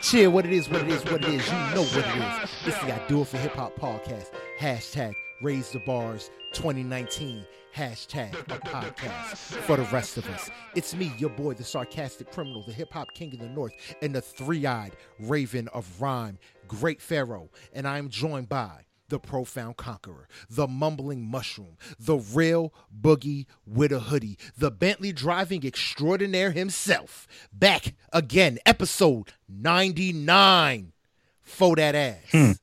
cheer. What it is, what it is, what it is. You know what it is. This is the I Do It for Hip Hop podcast. Hashtag Raise the Bars 2019. Hashtag a podcast for the rest of us. It's me, your boy, the sarcastic criminal, the hip hop king of the north, and the three eyed raven of rhyme, Great Pharaoh. And I am joined by the profound conqueror, the mumbling mushroom, the real boogie with a hoodie, the Bentley driving extraordinaire himself. Back again, episode 99 for that ass.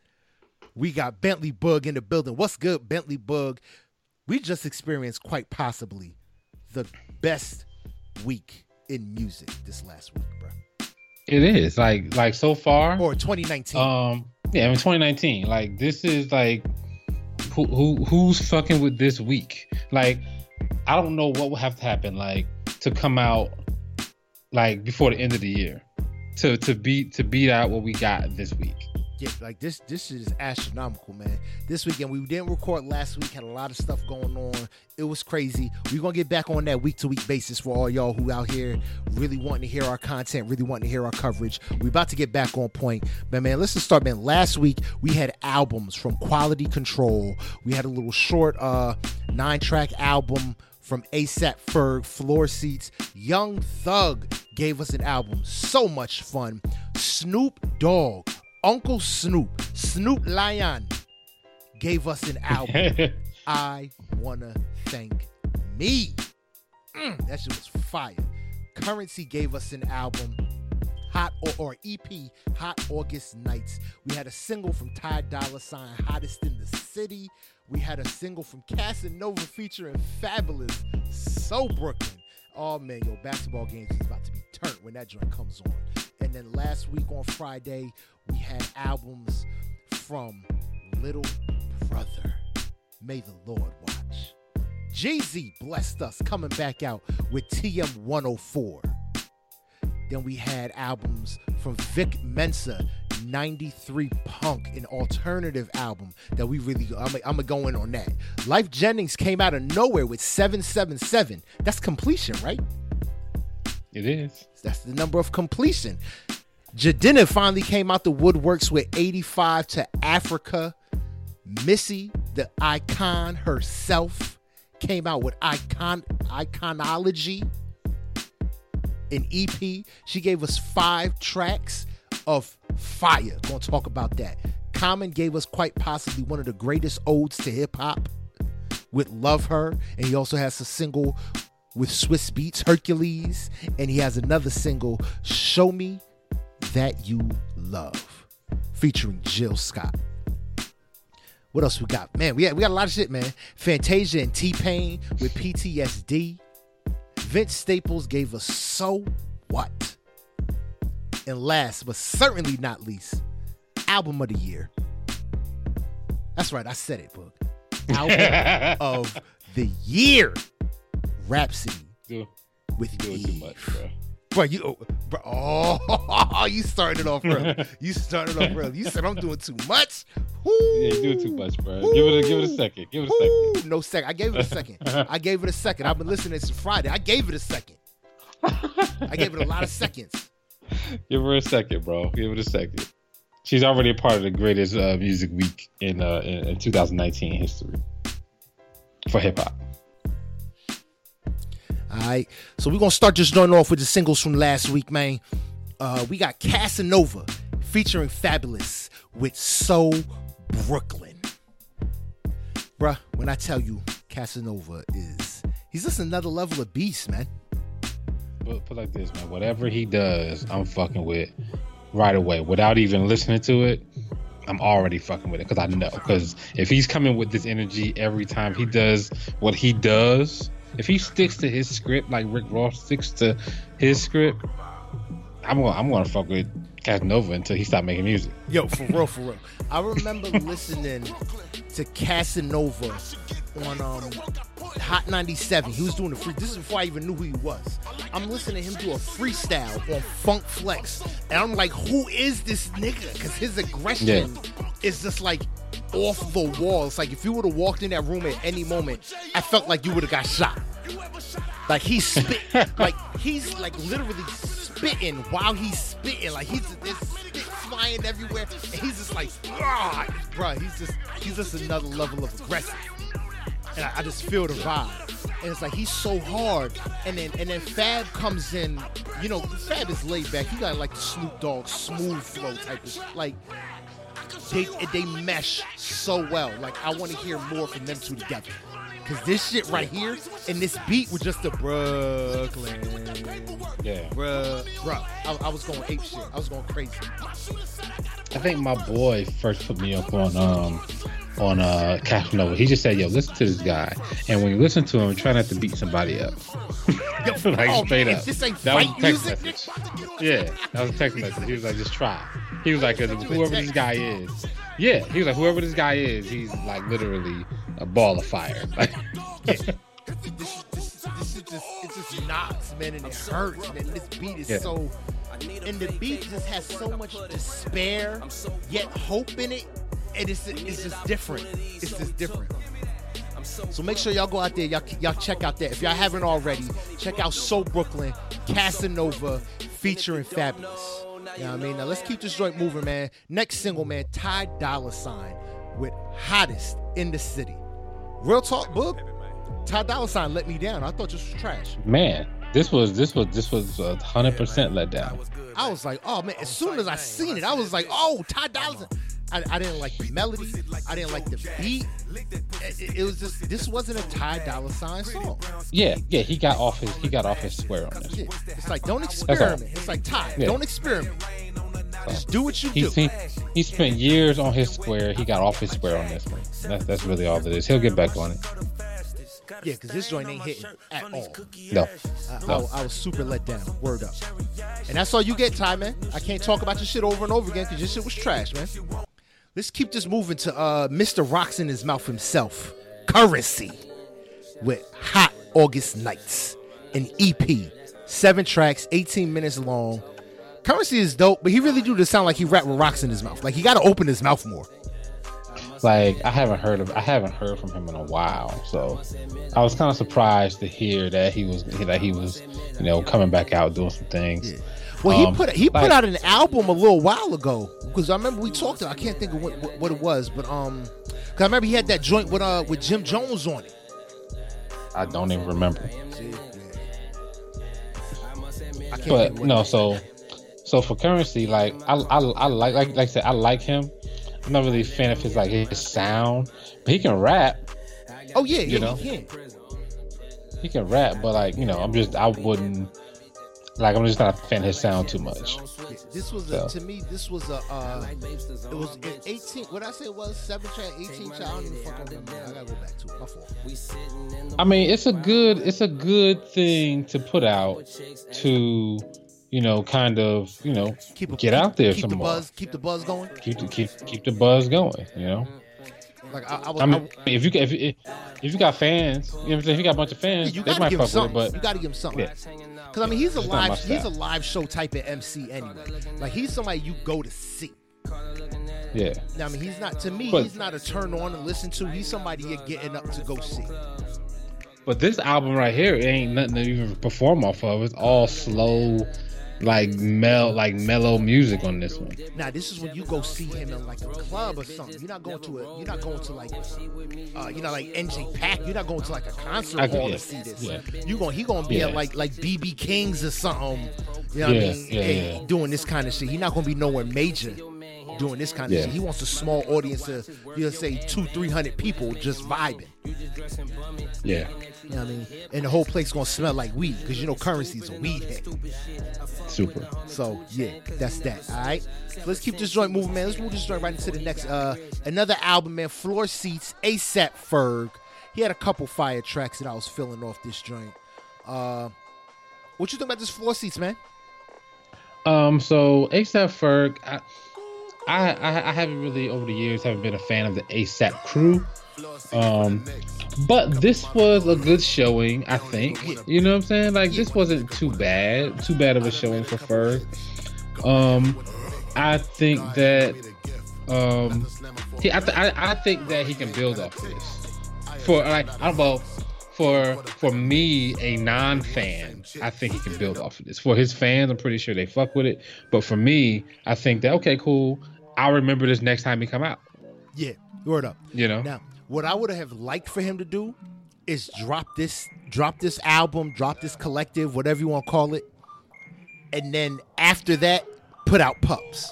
We got Bentley Bug in the building. What's good, Bentley Bug? We just experienced quite possibly the best week in music this last week, bro. It is like like so far. Or 2019. Um, yeah, in 2019, like this is like who who who's fucking with this week? Like, I don't know what will have to happen like to come out like before the end of the year to to beat to beat out what we got this week. Yeah, like this this is astronomical, man. This weekend we didn't record last week, had a lot of stuff going on. It was crazy. We're gonna get back on that week to week basis for all y'all who out here really wanting to hear our content, really wanting to hear our coverage. We about to get back on point. But man, let's just start, man. Last week we had albums from Quality Control. We had a little short uh nine track album from ASAP Ferg, Floor Seats. Young Thug gave us an album. So much fun. Snoop Dogg, Uncle Snoop, Snoop Lion gave us an album. I Wanna Thank Me. Mm, that shit was fire. Currency gave us an album. Hot or, or EP, Hot August Nights. We had a single from Ty Dolla Sign, Hottest in the City. We had a single from Casanova featuring Fabolous, So Brooklyn. Oh man, yo, basketball games is about to be turned when that joint comes on. And then last week on Friday, we had albums from Little Brother. May the Lord watch. Jay Z blessed us coming back out with TM 104. Then we had albums from Vic Mensa, 93 Punk, an alternative album that we really, I'm, I'm gonna go in on that. Lyfe Jennings came out of nowhere with 777. That's completion, right? It is. That's the number of completion. Jidenna finally came out the woodworks with 85 to Africa. Missy, the icon herself, came out with icon iconology. An EP. She gave us five tracks of fire. Gonna talk about that. Common gave us quite possibly one of the greatest odes to hip hop with Love Her. And he also has a single with Swizz Beatz, Hercules. And he has another single, Show Me That You Love, featuring Jill Scott. What else we got? Man, we got, we got a lot of shit, man. Fantasia and T Pain with PTSD. Vince Staples gave us So What? And last but certainly not least, album of the year. That's right, I said it, book. Album of the year. Rapsody Do, with doing Eve. too much, bro. Bro, you oh, bro, oh, you started it off early. You started it off early. You said I'm doing too much. Yeah, you doing too much, bro. Give it a give it a second. Give it a second. No second. I gave it a second. I gave it a second. I've been listening since Friday. I gave it a second. I gave it a lot of seconds. Give her a second, bro. Give it a second. She's already a part of the greatest uh, music week in, uh, in in 2019 history for hip hop. All right. So we're gonna start this joint off with the singles from last week, man. Uh, we got Casanova featuring Fabolous with So Brooklyn. Bruh, when I tell you Casanova is he's just another level of beast, man. Put, put like this, man. Whatever he does, I'm fucking with right away without even listening to it. I'm already fucking with it because I know. Because if he's coming with this energy every time he does what he does, if he sticks to his script like Rick Ross sticks to his script, I'm gonna I'm gonna fuck with Casanova until he stop making music. Yo, for real, for real. I remember listening to Casanova on um Hot 97. He was doing the free. This is before I even knew who he was. I'm listening to him do a freestyle on Funk Flex, and I'm like, who is this nigga? Because his aggression is just like off the wall. It's like if you would have walked in that room at any moment, I felt like you would have got shot. Like he spit, like he's like literally spitting while he's spitting. Like he's this spit flying everywhere, and he's just like, ah, bro. He's just he's just another level of aggressive, and I, I just feel the vibe. And it's like he's so hard, and then and then Fab comes in. You know, Fab is laid back. He got like the Snoop Dogg smooth flow type of like. They they mesh so well. Like I want to hear more from them two together. Cause this shit right here and this beat was just a Brooklyn. Yeah. Bruh, bruh. I, I was going ape shit. I was going crazy. I think my boy first put me up on um on uh Casanova. He just said, "Yo, listen to this guy," and when you listen to him, try not to beat somebody up. Like oh, straight up. This ain't That was fight a text music. message. Yeah, that was a text message. He was like, "Just try." He was like, "Whoever this guy is, yeah." He was like, "Whoever this guy is, he's like literally a ball of fire." Like, This, is- this, this is just it just knocks, man, and it hurts, man. This beat is Yeah. so and the beat just has so much despair, yet hope in it. And it's it's just different. It's just different. So make sure y'all go out there, y'all y'all check out that. If y'all haven't already, check out So Brooklyn, Casanova, featuring Fabolous. You know what I mean? Now let's keep this joint moving, man. Next single, man, Ty Dolla Sign with Hottest in the City. Real talk, book. Ty Dolla Sign let me down. I thought this was trash. man, this was this was this was a hundred percent let down. I was like, oh man, as soon as I seen it, I was like, oh, Ty Dolla Sign. I, I didn't like the melody. I didn't like the beat. It, it was just this wasn't a Ty Dolla Sign song. Yeah, yeah, he got off his he got off his square on this. Yeah, It's like don't experiment. It's like Ty, Yeah. don't experiment. Just do what you He, do. he he spent years on his square. He got off his square on this one. That's that's really all that is. He'll get back on it. Yeah, because this joint ain't hitting at all. No, I, No. I, I was super let down. Word up. And that's all you get, Ty, man. I can't talk about your shit over and over again because your shit was trash, man. Let's keep this moving to uh, Mr. Rocks in his mouth himself. Currency with Hot August Nights, an EP, seven tracks, 18 minutes long. Currency is dope, but he really do just sound like he rap with rocks in his mouth. Like he got to open his mouth more. like I haven't heard of I haven't heard from him in a while. So I was kind of surprised to hear that he was that he was you know coming back out doing some things. Well, he Um, put he put like- out an album a little while ago because I remember we talked. I can't think of what, what, what it was, but um, because I remember he had that joint with uh with Jim Jones on it. I don't even remember. But no, so so for currency, like I I, I like like like I said, I like him. I'm not really a fan of his like his sound, but he can rap. oh yeah, yeah, know? he can. He can rap, but like you know, I'm just I wouldn't like I'm just not a fan of his sound too much. This was a, So. to me. This was a. Uh, it was an 18. What I say was seven track, 18 track. I don't even fucking remember. I gotta go back to it. My fault. I mean, it's a good it's a good thing to put out to you know kind of you know Keep a, get keep, out there Keep some the more. buzz. Keep the buzz going. Keep the keep keep the buzz going. You know, Like I, I was. I mean, I, if you if if, if you got fans, you know what I'm saying. If you got a bunch of fans, they might fuck with it. But you gotta give him something. Yeah. Cause I mean, he's a live. He's a live show type of MC anyway. Like he's somebody you go to see. yeah, Now, I mean, he's not to me. But- he's not a turn on and listen to. He's somebody you're getting up to go see. but this album right here it ain't nothing to even perform off of. It's all slow, like mel like mellow music on this one. Now, this is when you go see him in like a club or something. You're not going to a. You're not going to like, uh, you know, like NJPAC. You're not going to like a concert I- hall yeah, to see this. yeah. You going? He gonna be Yeah. at like like BB Kings or something. You know what Yeah, I mean? yeah, Hey, yeah. Doing this kind of shit. He's not gonna be nowhere major. Doing this kind of shit. He wants a small audience of, you know, say two, three hundred people just vibing. Yeah, You know what I mean? And the whole place gonna smell like weed because you know currency's a weed head. super. So yeah, that's that. All right. So let's keep this joint moving, man. Let's move this joint right into the next. Uh, another album, man. Floor Seats, ASAP Ferg. He had a couple fire tracks that I was feeling off this joint. Uh, what you think about this Floor Seats, man? Um, so ASAP Ferg, I, I, I, I haven't really over the years haven't been a fan of the ASAP crew. Um, but this was a good showing, I think. You know what I'm saying? Like this wasn't too bad, too bad of a showing for Ferg. Um, I think that, um, he, I, th- I, I think that he can build off this. For like, I don't know, for for me, a non-fan, I think he can build off of this. For his fans, I'm pretty sure they fuck with it. But for me, I think that okay, cool. I'll remember this next time he come out. Yeah, word up. You know. Now, what I would have liked for him to do is drop this, drop this album, drop this collective, whatever you want to call it, and then after that, put out Pups.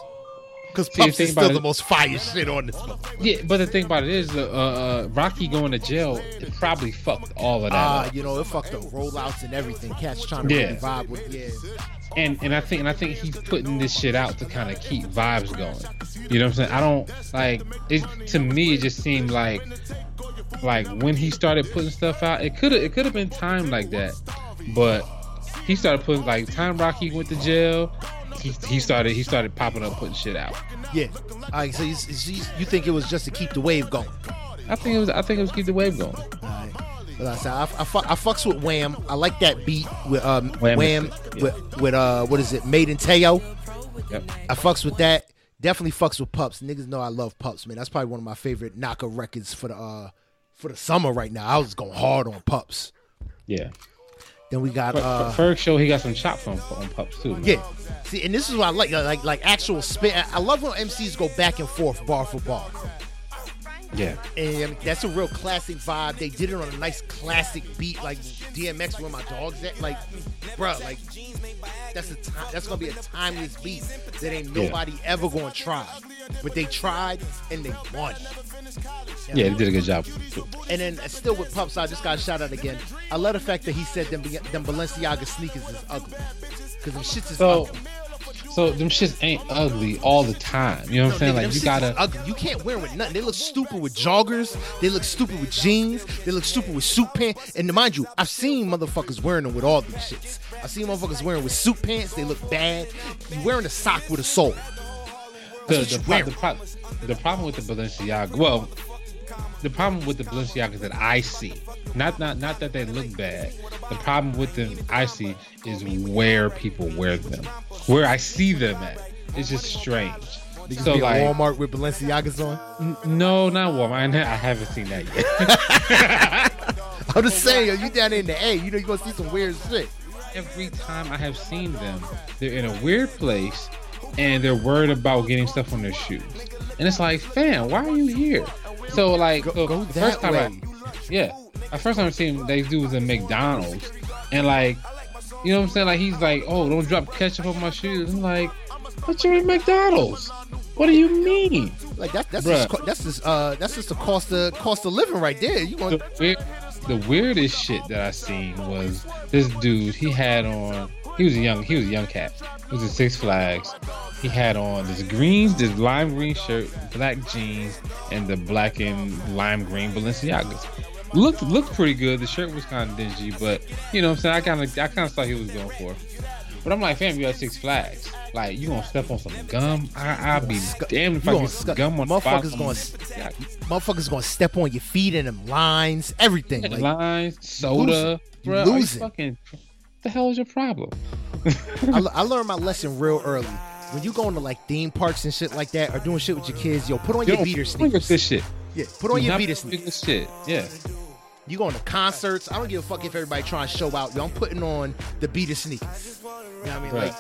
Because See, the Pups thing is still the it- most fire shit on this. Yeah, but the thing about it is, uh, uh, Rocky going to jail it probably fucked all of that. Ah, you know, it fucked the rollouts and everything. Cats trying to Yeah. really vibe with, yeah. and and I think and I think he's putting this shit out to kind of keep vibes going. You know what I'm saying? I don't like it. To me, it just seemed like like when he started putting stuff out, it could have it could have been timed like that, but he started putting like time Rocky went to jail. He, he started he started popping up putting shit out. Yeah. All right, so you, you you think it was just to keep the wave going? I think it was I think it was keep the wave going. Alright. But I said I, I, fuck, I fucks with Wham. I like that beat with um Wham Wham, yeah. with with uh what is it? Made in Teo. Yep. I fucks with that. Definitely fucks with Pups. Niggas know I love Pups, man. That's probably one of my favorite knocker records for the uh for the summer right now. I was going hard on Pups. Yeah. Then we got uh Ferg show he got some chops on on pups too. Man. yeah. See, and this is what I like, like like actual spit. I love when MCs go back and forth, bar for bar. Yeah. And I mean, that's a real classic vibe. They did it on a nice classic beat, like DMX where my dogs at. Like, bruh, like that's a time, that's gonna be a timeless beat that ain't Yeah. nobody ever gonna try. But they tried and they won. Yeah, they did a good job. And then uh, still with Pups, I just got a shout out again. I love the fact that he said them them Balenciaga sneakers is ugly. Cause them shits is So, ugly. So them shits ain't ugly all the time. You know what I'm saying? Nigga, Like you gotta. ugly. You can't wear them with nothing. They look stupid with joggers. They look stupid with jeans. They look stupid with suit pants. And mind you, I've seen motherfuckers wearing them with all these shits. I've seen motherfuckers wearing with suit pants. They look bad. You wearing a sock with a sole. the, the, pro- the, pro- the problem with the Balenciaga, well, the problem with the Balenciagas that I see, not not not that they look bad. The problem with them I see is where people wear them, where I see them at. It's just strange. Niggas So be like, Walmart with Balenciagas on. n- no, not Walmart. I I haven't seen that yet. I'm just saying, you down in the A, you know you're gonna see some weird shit. Every time I have seen them, they're in a weird place, and they're worried about getting stuff on their shoes. And it's like, fam, why are you here? So like, Go, so go the first time way. I, yeah. The first time I seen do was in McDonald's, and like, you know what I'm saying? Like he's like, oh, don't drop ketchup on my shoes. I'm like, but you're in McDonald's. What do you mean? Like that, that's Bruh. just, that's just uh that's just the cost of cost of living right there. You want The, weird, the weirdest shit that I seen was this dude. He had on. He was a young. He was a young cat. He was at Six Flags. He had on this green, this lime green shirt, black jeans, and the black and lime green Balenciagas. Looked looked pretty good. The shirt was kind of dingy, but you know what I'm saying. I kind of I kind of thought he was going for. But I'm like, fam, you at Six Flags. Like, you gonna step on some gum? I, I'll be Scu- damned if you I get scu- gum on motherfuckers the gonna Yeah, motherfuckers gonna step on your feet in them lines, everything. Like lines, soda, losing. Bro. Losing. fucking? What the hell is your problem? I, I learned my lesson real early. When you going to like theme parks and shit like that, or doing shit with your kids, yo, put on your Yo, beater fuck with sneakers. This shit. Yeah, put on Do your beater sneakers. Shit. Yeah. You going to concerts? I don't give a fuck if everybody trying to show out. Yo, I'm putting on the beat of sneakers. You know what I mean? Right. Like,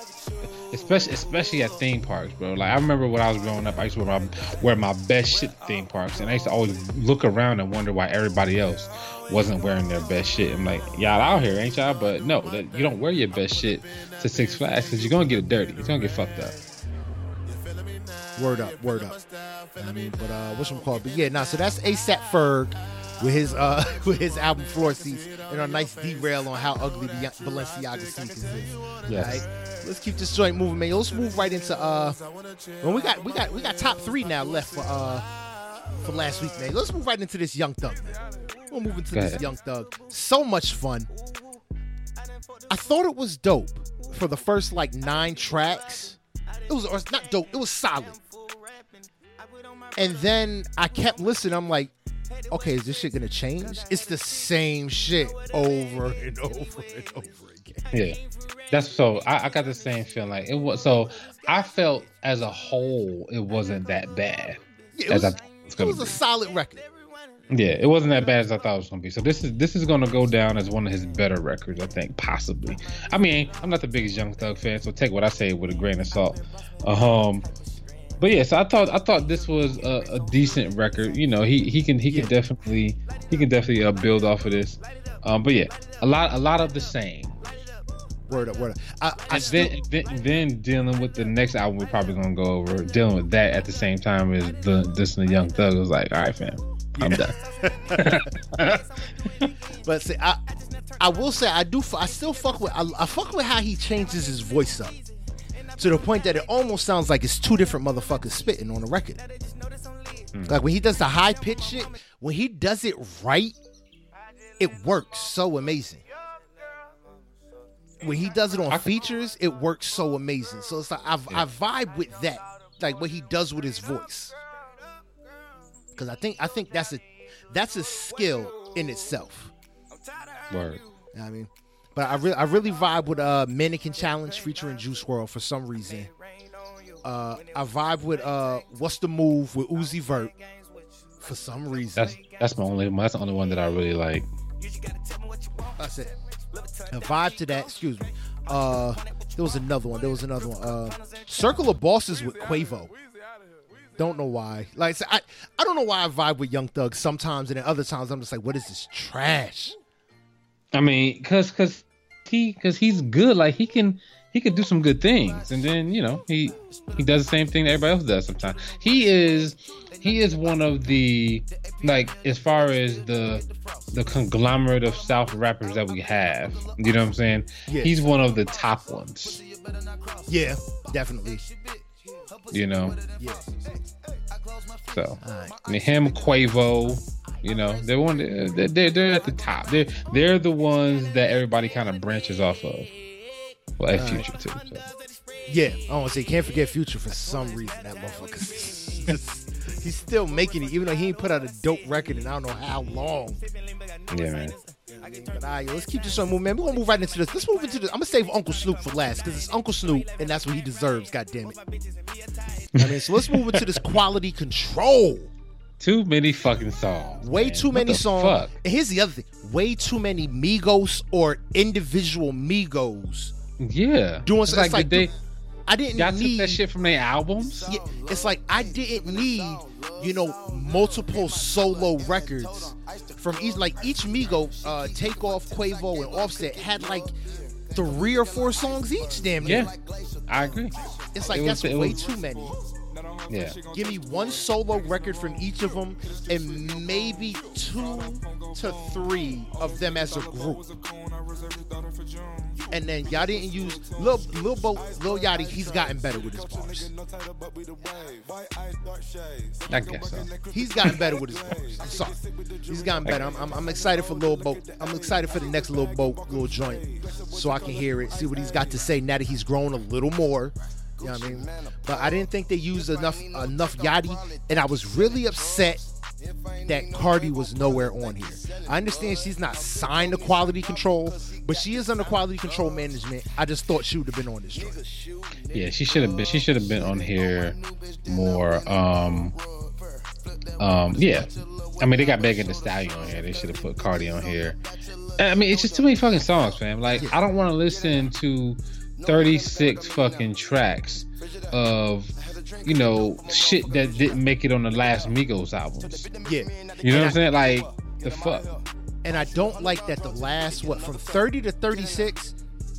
Especially, especially at theme parks, bro. Like I remember when I was growing up, I used to wear my wear my best shit theme parks, and I used to always look around and wonder why everybody else wasn't wearing their best shit. I'm like, y'all out here, ain't y'all? But no, that you don't wear your best shit to Six Flags because you're gonna get it dirty. You're gonna get fucked up. word up, word up. You know I mean, but uh, what's called? But yeah, nah. So that's ASAP Ferg with his uh with his album Floor Seats and a nice derail on how ugly the Balenciaga sneakers is. Yes. Alright? Let's keep this joint moving, man. Let's move right into uh. Well, we got we got we got top three now left for uh for last week, man. Let's move right into this Young Thug, man. We'll move into Go this ahead. Young Thug. So much fun. I thought it was dope for the first like nine tracks. It was or it's not dope. It was solid. And then I kept listening. I'm like, okay, is this shit gonna change? It's the same shit over and over and over again. Yeah, that's so. I, I got the same feeling. Like it was. So I felt as a whole, it wasn't that bad Yeah, it as was, it was, it was a solid record. Yeah, it wasn't that bad as I thought it was gonna be. So this is this is gonna go down as one of his better records, I think, possibly. I mean, I'm not the biggest Young Thug fan, so take what I say with a grain of salt. Um, but yeah, so I thought I thought this was a, a decent record. You know, he he can he can definitely he can definitely uh, build off of this. Um, but yeah, a lot a lot of the same. Word up, word up. I, I And still, then, then then dealing with the next album we're probably gonna go over, dealing with that at the same time as the this and the Young Thug was like, all right, fam, I'm done. but see, I I will say I do. I still fuck with. I, I fuck with how he changes his voice up to the point that it almost sounds like it's two different motherfuckers spitting on the record. Hmm. Like when he does the high pitch shit, when he does it right, it works so amazing. When he does it on features, it works so amazing. So it's like I, I vibe with that, like what he does with his voice. Because I think I think that's a that's a skill in itself. Word. You know what I mean, but I really I really vibe with uh Mannequin Challenge featuring Juice WRLD for some reason. Uh, I vibe with uh What's the Move with Uzi Vert for some reason. That's that's my only that's the only one that I really like. That's it. A vibe to that. Excuse me. Uh, there was another one. There was another one. Uh, Circle of Bosses with Quavo. Don't know why. Like I, I don't know why I vibe with Young Thug sometimes, and then other times I'm just like, what is this trash? I mean, cause cause he cause he's good. Like he can he can do some good things, and then you know he he does the same thing that everybody else does sometimes. He is he is one of the like as far as the the conglomerate of South rappers that we have. You know what I'm saying? Yeah. He's one of the top ones. Yeah, definitely. You know. Yeah. So mean, him, Quavo, you know, they're one. They're, they're they're at the top. They're they're the ones that everybody kind of branches off of. Well, at Future too. So. Yeah, I want to say can't forget Future for some reason. That motherfucker, he's still making it, even though he ain't put out a dope record in I don't know how long. Yeah, man. But ah, all right, let's keep this on moving, man. We're gonna move right into this. Let's move into this. I'm gonna save Uncle Snoop for last because it's Uncle Snoop, and that's what he deserves. God damn it. I mean, so let's move into this quality control. Too many fucking songs. Way man. too many songs. Fuck? And here's the other thing: way too many Migos or individual Migos Yeah. doing something. like, like, dude, I didn't they y'all need that shit from their albums. Yeah, it's like I didn't need, you know, multiple solo records from each. Like each Migo, uh, Takeoff, Quavo, and Offset had like three or four songs each. Damn near. Yeah, I agree. it's like it that's way was- too many. Yeah. Give me one solo record from each of them, and maybe two to three of them as a group. And then y'all didn't use Lil Lil Bo Lil Yachty. He's gotten better with his bars. I guess so. He's gotten better with his bars. I'm sorry. He's gotten better. I'm, I'm, I'm excited for Lil Boat. I'm excited for the next Lil Boat little joint, so I can hear it, see what he's got to say now that he's grown a little more. You know what I mean? But I didn't think they used enough enough Yachty, and I was really upset that Cardi was nowhere on here. I understand she's not signed to quality control, but she is under quality control management. I just thought she would have been on this joint. Yeah, she should have been. She should have been on here more. Um. Um. Yeah. I mean, they got Megan Thee Stallion on here. They should have put Cardi on here. I mean, it's just too many fucking songs, fam. Like, I don't want to listen to 36 fucking tracks of, you know, shit that didn't make it on the last Migos albums. Yeah, You know what I'm saying? Like, the fuck. and I don't like that the last what from 30 to 36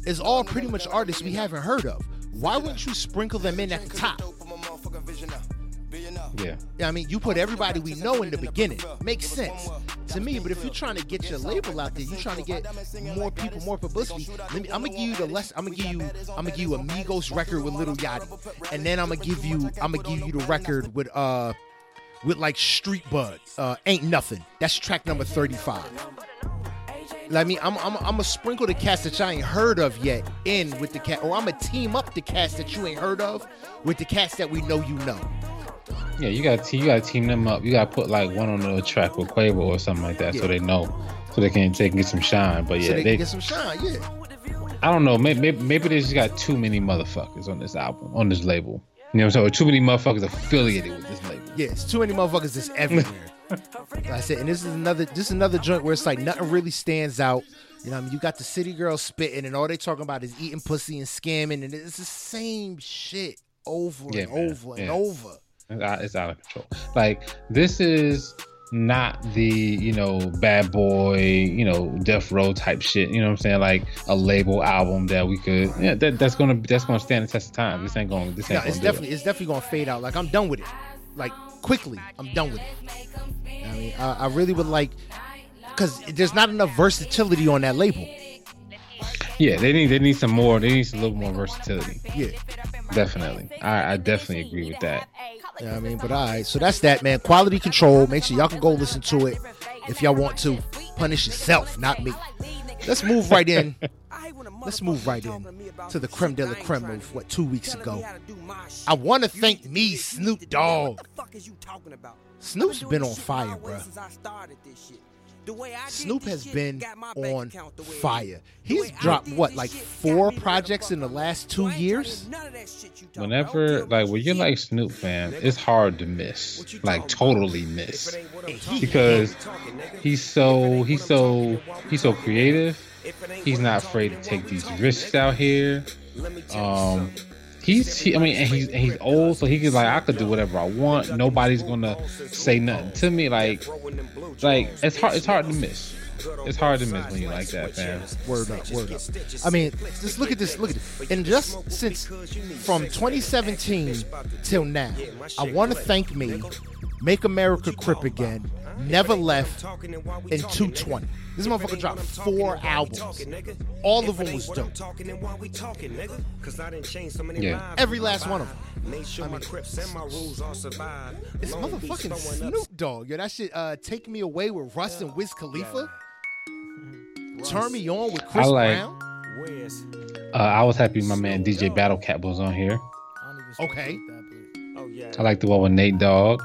is all pretty much artists we haven't heard of. Why wouldn't you sprinkle them in at the top? Yeah. I mean, you put everybody we know in the beginning. Makes sense to me. But if you're trying to get your label out there, you're trying to get more people, more publicity. Me, I'm gonna give you the less. I'm gonna give you. I'm gonna give you a Migos record with Little Yachty, and then I'm gonna give you. I'm gonna give you the record with uh, with like Street Bud. Uh, ain't nothing. That's track number 35. Like, mean, I'm, I'm, I'm gonna sprinkle the cast that y'all ain't heard of yet in with the cat, or I'm gonna team up the cast that you ain't heard of with the cast that we know you know. Yeah, you got to you got to team them up. You got to put like one on the track with Quavo or something like that, so they know, so they can can get some shine. But yeah, so they, they, can get some shine. Yeah. I don't know. Maybe, maybe maybe they just got too many motherfuckers on this album, on this label. You know what I'm saying? Or too many motherfuckers affiliated with this label. Yeah, it's too many motherfuckers that's everywhere. Like I said, and this is another this is another joint where it's like nothing really stands out. You know, what I mean, you got the city girl spitting, and all they talking about is eating pussy and scamming, and it's the same shit over Yeah, and man. over and over. It's out, of control. Like this is not the you know bad boy you know death row type shit. You know what I'm saying? Like a label album that we could yeah that, that's gonna that's gonna stand the test of time. This ain't gonna This No, ain't it's gonna definitely it's definitely gonna fade out. Like I'm done with it. Like quickly, I'm done with it. I mean, I, I really would like because there's not enough versatility on that label. Yeah, they need they need some more. They need a little more versatility. Yeah. Definitely, I, I definitely agree with that. You know what I mean? But all right, so that's that, man. Quality control. Make sure y'all can go listen to it if y'all want to. Punish yourself, not me. Let's move right in. Let's move right in to the creme de la creme of what two weeks ago. I want to thank me, Snoop Dogg. Snoop's been on fire, bruh. Snoop has been on fire. He's dropped what, like four projects in the last two years? Whenever like when you're like Snoop fan, it's hard to miss, like totally miss, because he's so he's so he's so creative. He's not afraid to take these risks out here. Um, he's he, I mean, he's he's old, so he can like I could do whatever I want. Nobody's gonna say nothing to me. Like like it's hard it's hard to miss. It's hard to miss when you like that, fam. Word up, word up. I mean, just look at this. Look at this. And just since from 2017 till now, I want to thank me, Make America Crip Again, Never Left, and 220. This motherfucker dropped four albums. All of them was dope. Yeah. Every last one of them. I I mean, mean, it's It's motherfucking Snoop Dogg. Yo, that shit, uh, Take Me Away with Russ and Wiz Khalifa. Turn Me On with Chris I like- Brown. Uh, I was happy my man DJ Battle Cat was on here. Okay. Oh yeah. I like the one with Nate Dogg.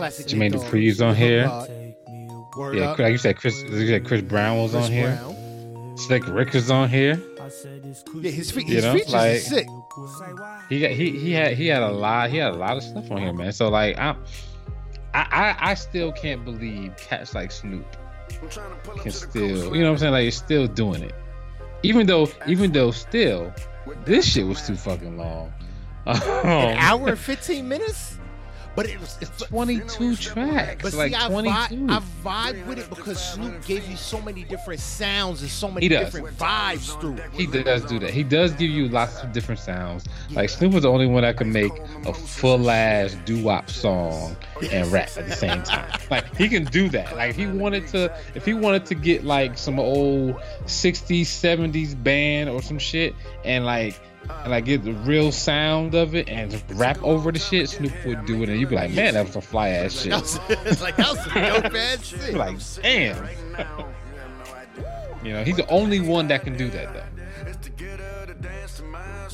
Classic Jermaine. Dupree's on here. Yeah, like you said, Chris. You said Chris Brown was Chris on here. Brown. Slick Rick is on here. Yeah, his, fe- his know, features like- is sick. He got he he had he had a lot he had a lot of stuff on here, man. So like I'm, I I I still can't believe cats like Snoop can still you know what I'm saying like it's still doing it, even though even though still this shit was too fucking long. An Um, hour and 15 minutes? But it was. It's, 22 tracks, but like see, I 22. vibe, I vibe with it because Snoop gave you so many different sounds and so many different vibes through it. He does do that. He does give you lots of different sounds. Like Snoop was the only one that could make a full ass doo wop song and rap at the same time. Like he can do that. Like if he wanted to, if he wanted to get like some old '60s, '70s band or some shit, and like. And like get the real sound of it and just rap over the shit, Snoop would do it, and you'd be like, "Man, that was a fly ass shit." It's like, that was some dope ass shit. like, "Damn." you know, he's the only one that can do that though.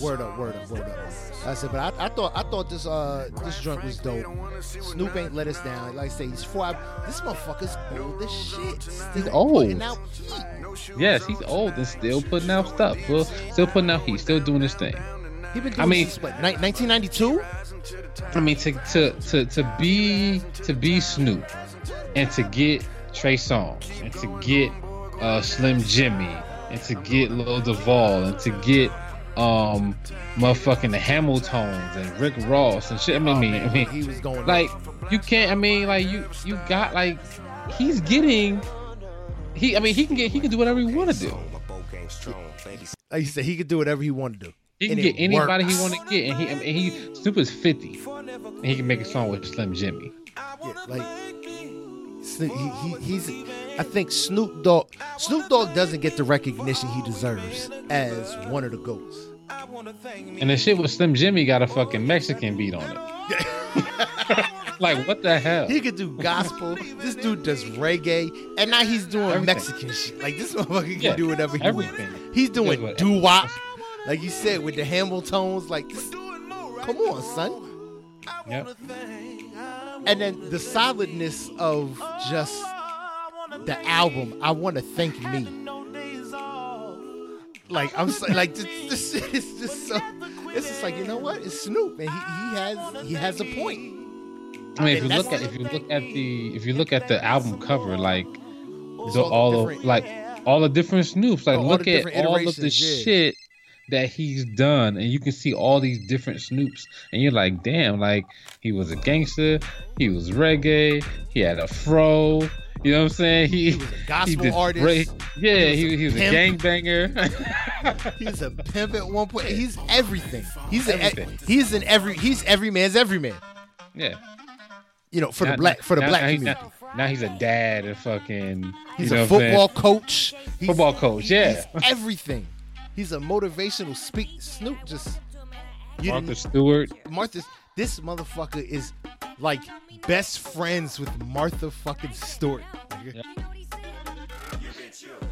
Word up, word up, word up. I said, but I, I thought I thought this uh this joint was dope. Snoop ain't let us down. Like I say, he's four. This motherfucker's old as shit. Still He's old. putting out heat. Yes, he's old and still putting out stuff. Well, still putting out heat, still doing his thing. He been doing I mean- what, 1992? I mean, to to to to be to be Snoop and to get Trey Songz and to get uh, Slim Jxmmi and to get Lil Duval and to get um motherfucking the Hamiltones and Rick Ross and shit. I mean, I mean, I mean, he was going like you can't. I mean, like you you got like he's getting. He, I mean, he can get, he can do whatever he want to do. like you said, he could do whatever he want to do. He can And get anybody works. he want to get, and he, I mean, he Snoop is fifty, and he can make a song with Slim Jxmmi. Yeah, like he, he, he's. I think Snoop Dogg Snoop Dogg doesn't get the recognition he deserves as one of the goats. And the shit with Slim Jxmmi got a fucking Mexican beat on it. like what the hell? He could do gospel. this dude does reggae, and now he's doing Everything. Mexican shit. Like this motherfucker can Yeah, do whatever he everything. wants. He's doing doo wop, like you said with the Hamiltones. Like, this, come on, son. Yep. And then the solidness of just the album. I want to thank me. Like I'm so, like this, this is just so. It's just like you know what? It's Snoop, and he, he has he has a point. I mean, if you look at if you look at the if you look at the album cover, like the, all all the of like all the different Snoops, like Oh, look at different all of the yeah. shit that he's done, and you can see all these different Snoops, and you're like, damn, like he was a gangster, he was reggae, he had a fro. You know what I'm saying? He, He was a gospel artist. great- Yeah, He was he, a he was a pimp. gangbanger. He's a pimp at one point. He's everything. He's a, Everything. he's in every he's every man's every man. yeah. You know, for Now- the black for the now- black now, community. Now, now he's a dad and fucking. He's you know a what I'm saying? football coach. He's, Football coach, yeah. He's everything. He's a motivational speak. Snoop just you Martha Stewart. Martha. This motherfucker is like best friends with Martha fucking Stewart. nigga.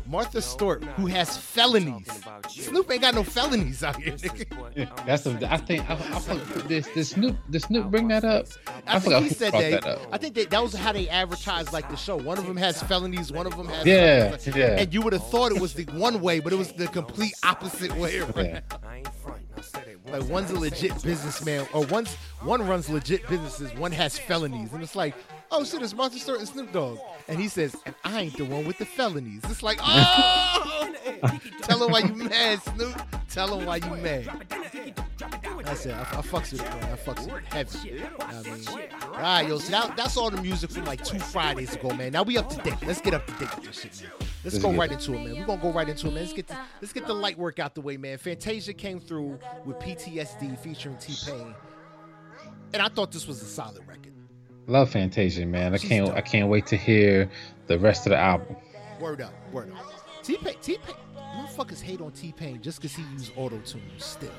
Martha Stewart, who has felonies. Snoop ain't got no felonies out here. Yeah, that's the. I think I, I forgot- this. This Snoop. Did Snoop bring that up? I, I think he said brought that. that up. I think that, that was how they advertised like the show. One of them has felonies, one of them has Yeah, yeah. And you would have thought it was the one way, but it was the complete opposite way around. Yeah. Like one's a legit businessman, or one's one runs legit businesses, one has felonies, and it's like, oh shit, it's Martha Stewart and Snoop Dogg, and he says, and I ain't the one with the felonies. It's like, oh, tell him why you mad, Snoop. Tell him why you mad. That's it. I, I fucks with it, man. I fucks with it heavy. You know I mean, all right, yo. So that, that's all the music from like two Fridays ago, man. Now we up to date. Let's get up to date with this shit, man. Let's Let's go right it. into it, man. We're gonna go right into it, man. Let's get the, let's get the light work out the way, man. Fantasia came through with PTSD featuring T Pain, and I thought this was a solid record. Love Fantasia, man. I can't. I can't wait to hear the rest of the album. Word up, word up. T Pain, T Pain, motherfuckers hate on T Pain just because he used auto tune. Still,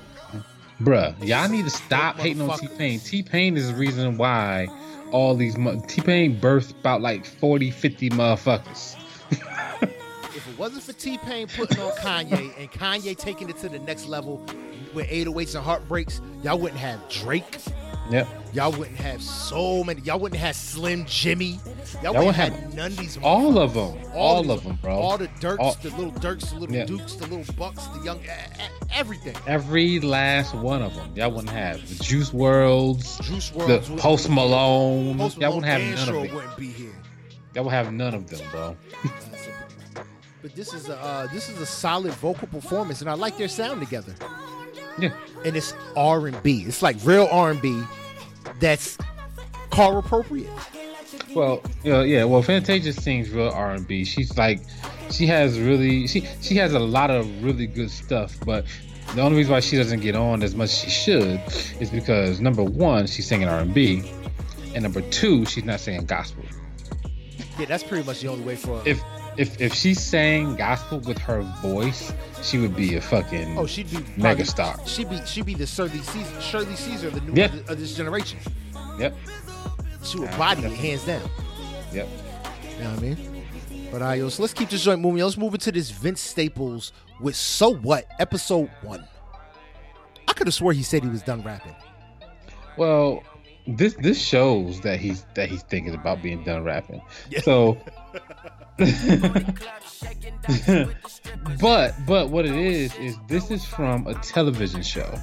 Bruh, y'all need to stop hating on T Pain. T Pain is the reason why all these T Pain birthed about like 40, 50 motherfuckers. if it wasn't for T Pain putting on Kanye and Kanye taking it to the next level with 808s and heartbreaks, y'all wouldn't have Drake. Yep. Y'all wouldn't have so many. Y'all wouldn't have Slim Jxmmi. Y'all, Y'all wouldn't have, none of these. All of them. All, these- of them, bro. All the Dirks, All- the little Dirks, the little Yeah. Dukes, the little Bucks, the young, everything. Every last one of them. Y'all wouldn't have the Juice Worlds, Juice the Worlds, would- Post Malone. Post Malone. Y'all wouldn't have none sure of it. wouldn't be here. Y'all would have none of them, bro. But this is a uh, this is a solid vocal performance, and I like their sound together. Yeah. And it's R and B. It's like real R and B. That's car appropriate. Well, yeah, yeah. Well, Fantasia sings real R and B. She's like, she has really, she she has a lot of really good stuff. But the only reason why she doesn't get on as much as she should is because number one, she's singing R and B, and number two, she's not singing gospel. Yeah, that's pretty much the only way for. If if if she sang gospel with her voice, she would be a fucking oh, she'd be megastar. She'd be she'd be the Shirley Caesar, Shirley Caesar of the new Yeah. of this generation. Yep, She would body it hands down. yep. You know what I mean? But all right, yo, so let's keep this joint moving. Let's move into this Vince Staples with "So What" episode one. I could have swore he said he was done rapping. Well, this this shows that he's that he's thinking about being done rapping. Yeah. So but but what it is is this is from a television show.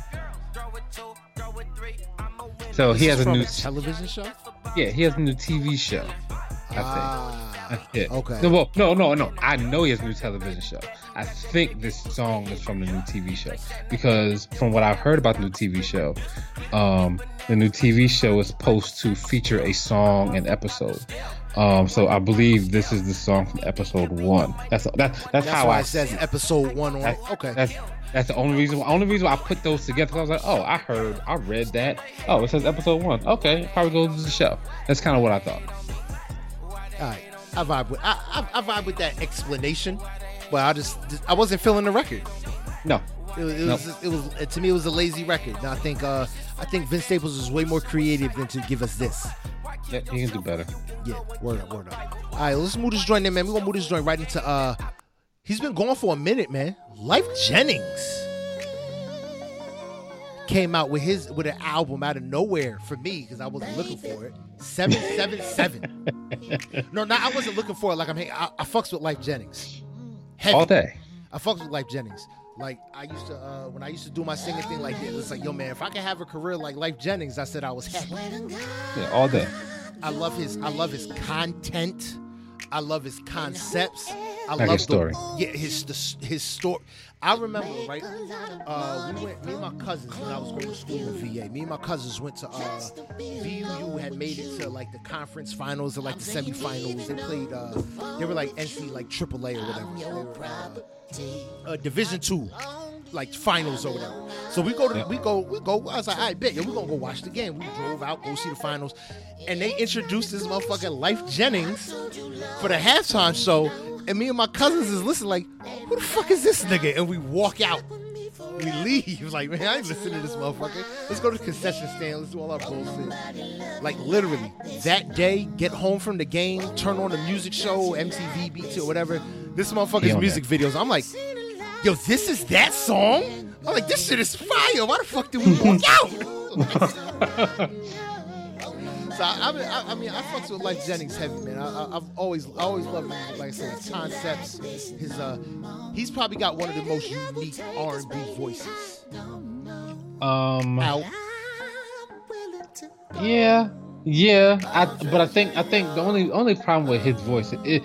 So he has a new television show. yeah he has a new TV show. I think. Ah, Yeah. okay. No, well, no, no, no. I know he has a new television show. I think this song is from the new TV show because from what I've heard about the new TV show, um, the new TV show is supposed to feature a song and episode. Um, so I believe this is the song from episode one. That's that, that's, That's how why I it says episode one on. That- Okay. That's that's the only reason. Only reason why I put those together. I was like, oh, I heard, I read that. Oh, it says episode one. Okay, probably goes to the show. That's kind of what I thought. All right, I vibe with I, I, I vibe with that explanation, but I just I wasn't feeling the record. No, It was, it was, it was to me it was a lazy record. And I think uh I think Vince Staples is way more creative than to give us this. Yeah, he can do better. Yeah, word up, word up. All right, let's move this joint in, man. We're gonna move this joint right into uh he's been gone for a minute, man. Lyfe Jennings came out with his with an album out of nowhere for me because I wasn't looking for it. Seven seven seven. No, no, I wasn't looking for it. Like I'm, I, I fucks with Lyfe Jennings. Heavy. All day. I fucks with Lyfe Jennings. Like I used to uh, when I used to do my singing thing like this. It's like, yo, man, if I could have a career like Lyfe Jennings, I said I was happy. Yeah, all day. I love his I love his content. I love his concepts. I Like love his story. The, yeah, his the, his story. I remember right. Uh, we went. Me and my cousins when I was going to school in VA. Me and my cousins went to uh, VUU had made it to like the conference finals or like the semifinals. They played. Uh, they were like NC like AAA or whatever. They were, uh, uh, Division two, like finals or whatever. So we go to Yeah. we go we go. I was like, I bet yeah, we're gonna go watch the game. We drove out, go see the finals, and they introduced this motherfucker Lyfe Jennings for the halftime show. And me and my cousins is listening like, who the fuck is this nigga? And we walk out. We leave. Like, man, I ain't listening to this motherfucker. Let's go to the concession stand. Let's do all our bullshit. Like, literally, that day, get home from the game, turn on the music show, MTV, BT, or whatever. This motherfucker's music videos. I'm like, yo, this is that song? I'm like, this shit is fire. Why the fuck did we walk out? So I, I, mean, I, mean, I fucks with Lyfe Jennings heavy, man. I, I've always, I always loved him. Like I said, his concepts, his, uh, he's probably got one of the most unique R and B voices Um, out. yeah, yeah. I, but I think I think the only only problem with his voice it,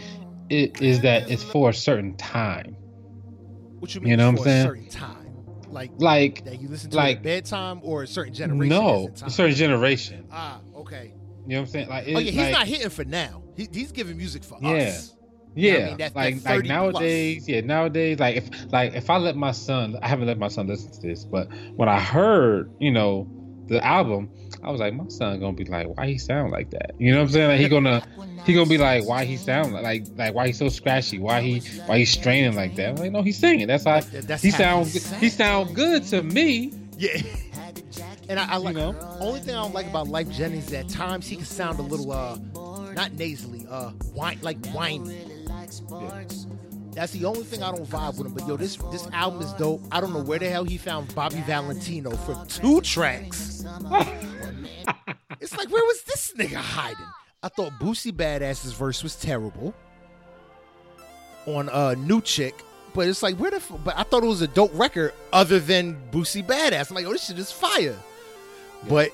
it is that it's for a certain time. What you mean? You know what for I'm saying? A certain time, like Like that you listen to like- bedtime or a certain generation. no, a certain generation. Ah, okay. You know what I'm saying? Like, Oh yeah, he's like, not hitting for now. He, he's giving music for Yeah. us. Yeah, I mean, that- that like 30 like nowadays, yeah, nowadays, like if like if I let my son, I haven't let my son listen to this, but when I heard, you know, the album, I was like, my son gonna be like, why he sound like that? You know what I'm saying? Like he gonna he gonna be like, why he sound like like like why he so scratchy? Why he why he straining like that? I'm like, no, he's singing. That's how That- that's he how sound he he sound good to me. Yeah. And I, I like You know? only thing I don't like about Lyfe Jennings is at times he can sound a little uh not nasally, uh whine like whiny. That's the only thing I don't vibe with him. But yo, this this album is dope. I don't know where the hell he found Bobby Valentino for two tracks. it's like where was this nigga hiding? I thought Boosie Badazz's verse was terrible on uh New Chick, but it's like where the f- but I thought it was a dope record other than Boosie Badazz. I'm like, oh, this shit is fire. But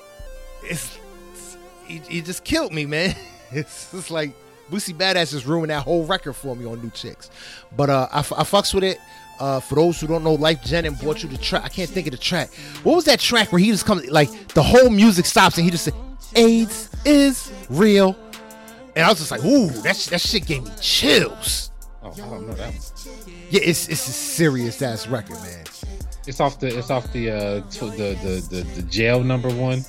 it's, it's he, he just killed me, man. It's just like Boosie Badazz just ruined that whole record for me on New Chicks. But uh, I, f- I fucks with it. Uh, for those who don't know, Lyfe Jennings brought you the track. I can't think of the track. What was that track where he just comes like the whole music stops and he just said, "AIDS is real," and I was just like, "Ooh, that that shit gave me chills." Oh, I don't know that. One. Yeah, it's it's a serious ass record, man. It's off the it's off the uh tw- the, the the the jail number one.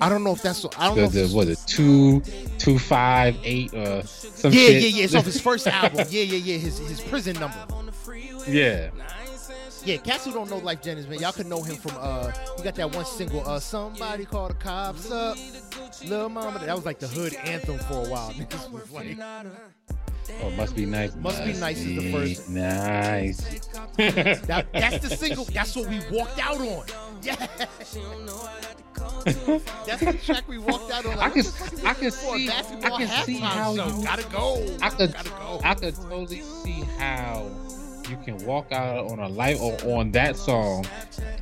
I don't know if that's I don't The know. The what the two two five eight uh some yeah, shit. yeah, yeah. It's off his first album. Yeah, yeah, yeah. His his prison number. yeah. Yeah, cats who don't know Lyfe Jennings, man, y'all could know him from uh he got that one single, uh Somebody Call the Cops Up. little Mama. That was like the hood anthem for a while. Was like Oh, must be nice. Must Be Nice is the first. Nice. that, that's the single, that's what we walked out on. Yeah. that's the track we walked out on. Like, I can- the fuck is I can see- I can see how show? you- gotta go. I could, gotta go. I could totally see how you can walk out on a light or on that song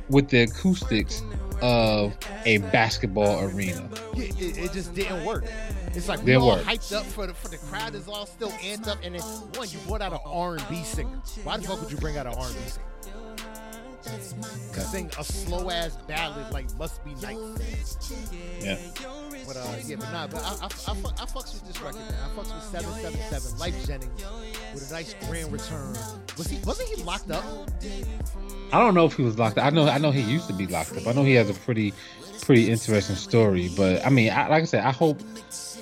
with the acoustics of a basketball arena. Yeah, it, it just didn't work. It's like we Didn't all work. hyped up for the for the crowd is all still amped up, and then one you brought out an R and B singer. Why the fuck would you bring out an R and B singer? Sing a slow ass ballad like "Must Be Nice." Yeah. But uh, yeah, but nah, but I, I, I, fuck- I fucks with this record, man. I fucks with seven seven seven Lyfe Jennings with a nice grand return. Was he wasn't he locked up? I don't know if he was locked up. I know I know he used to be locked up. I know he has a pretty pretty interesting story. But I mean, I, like I said, I hope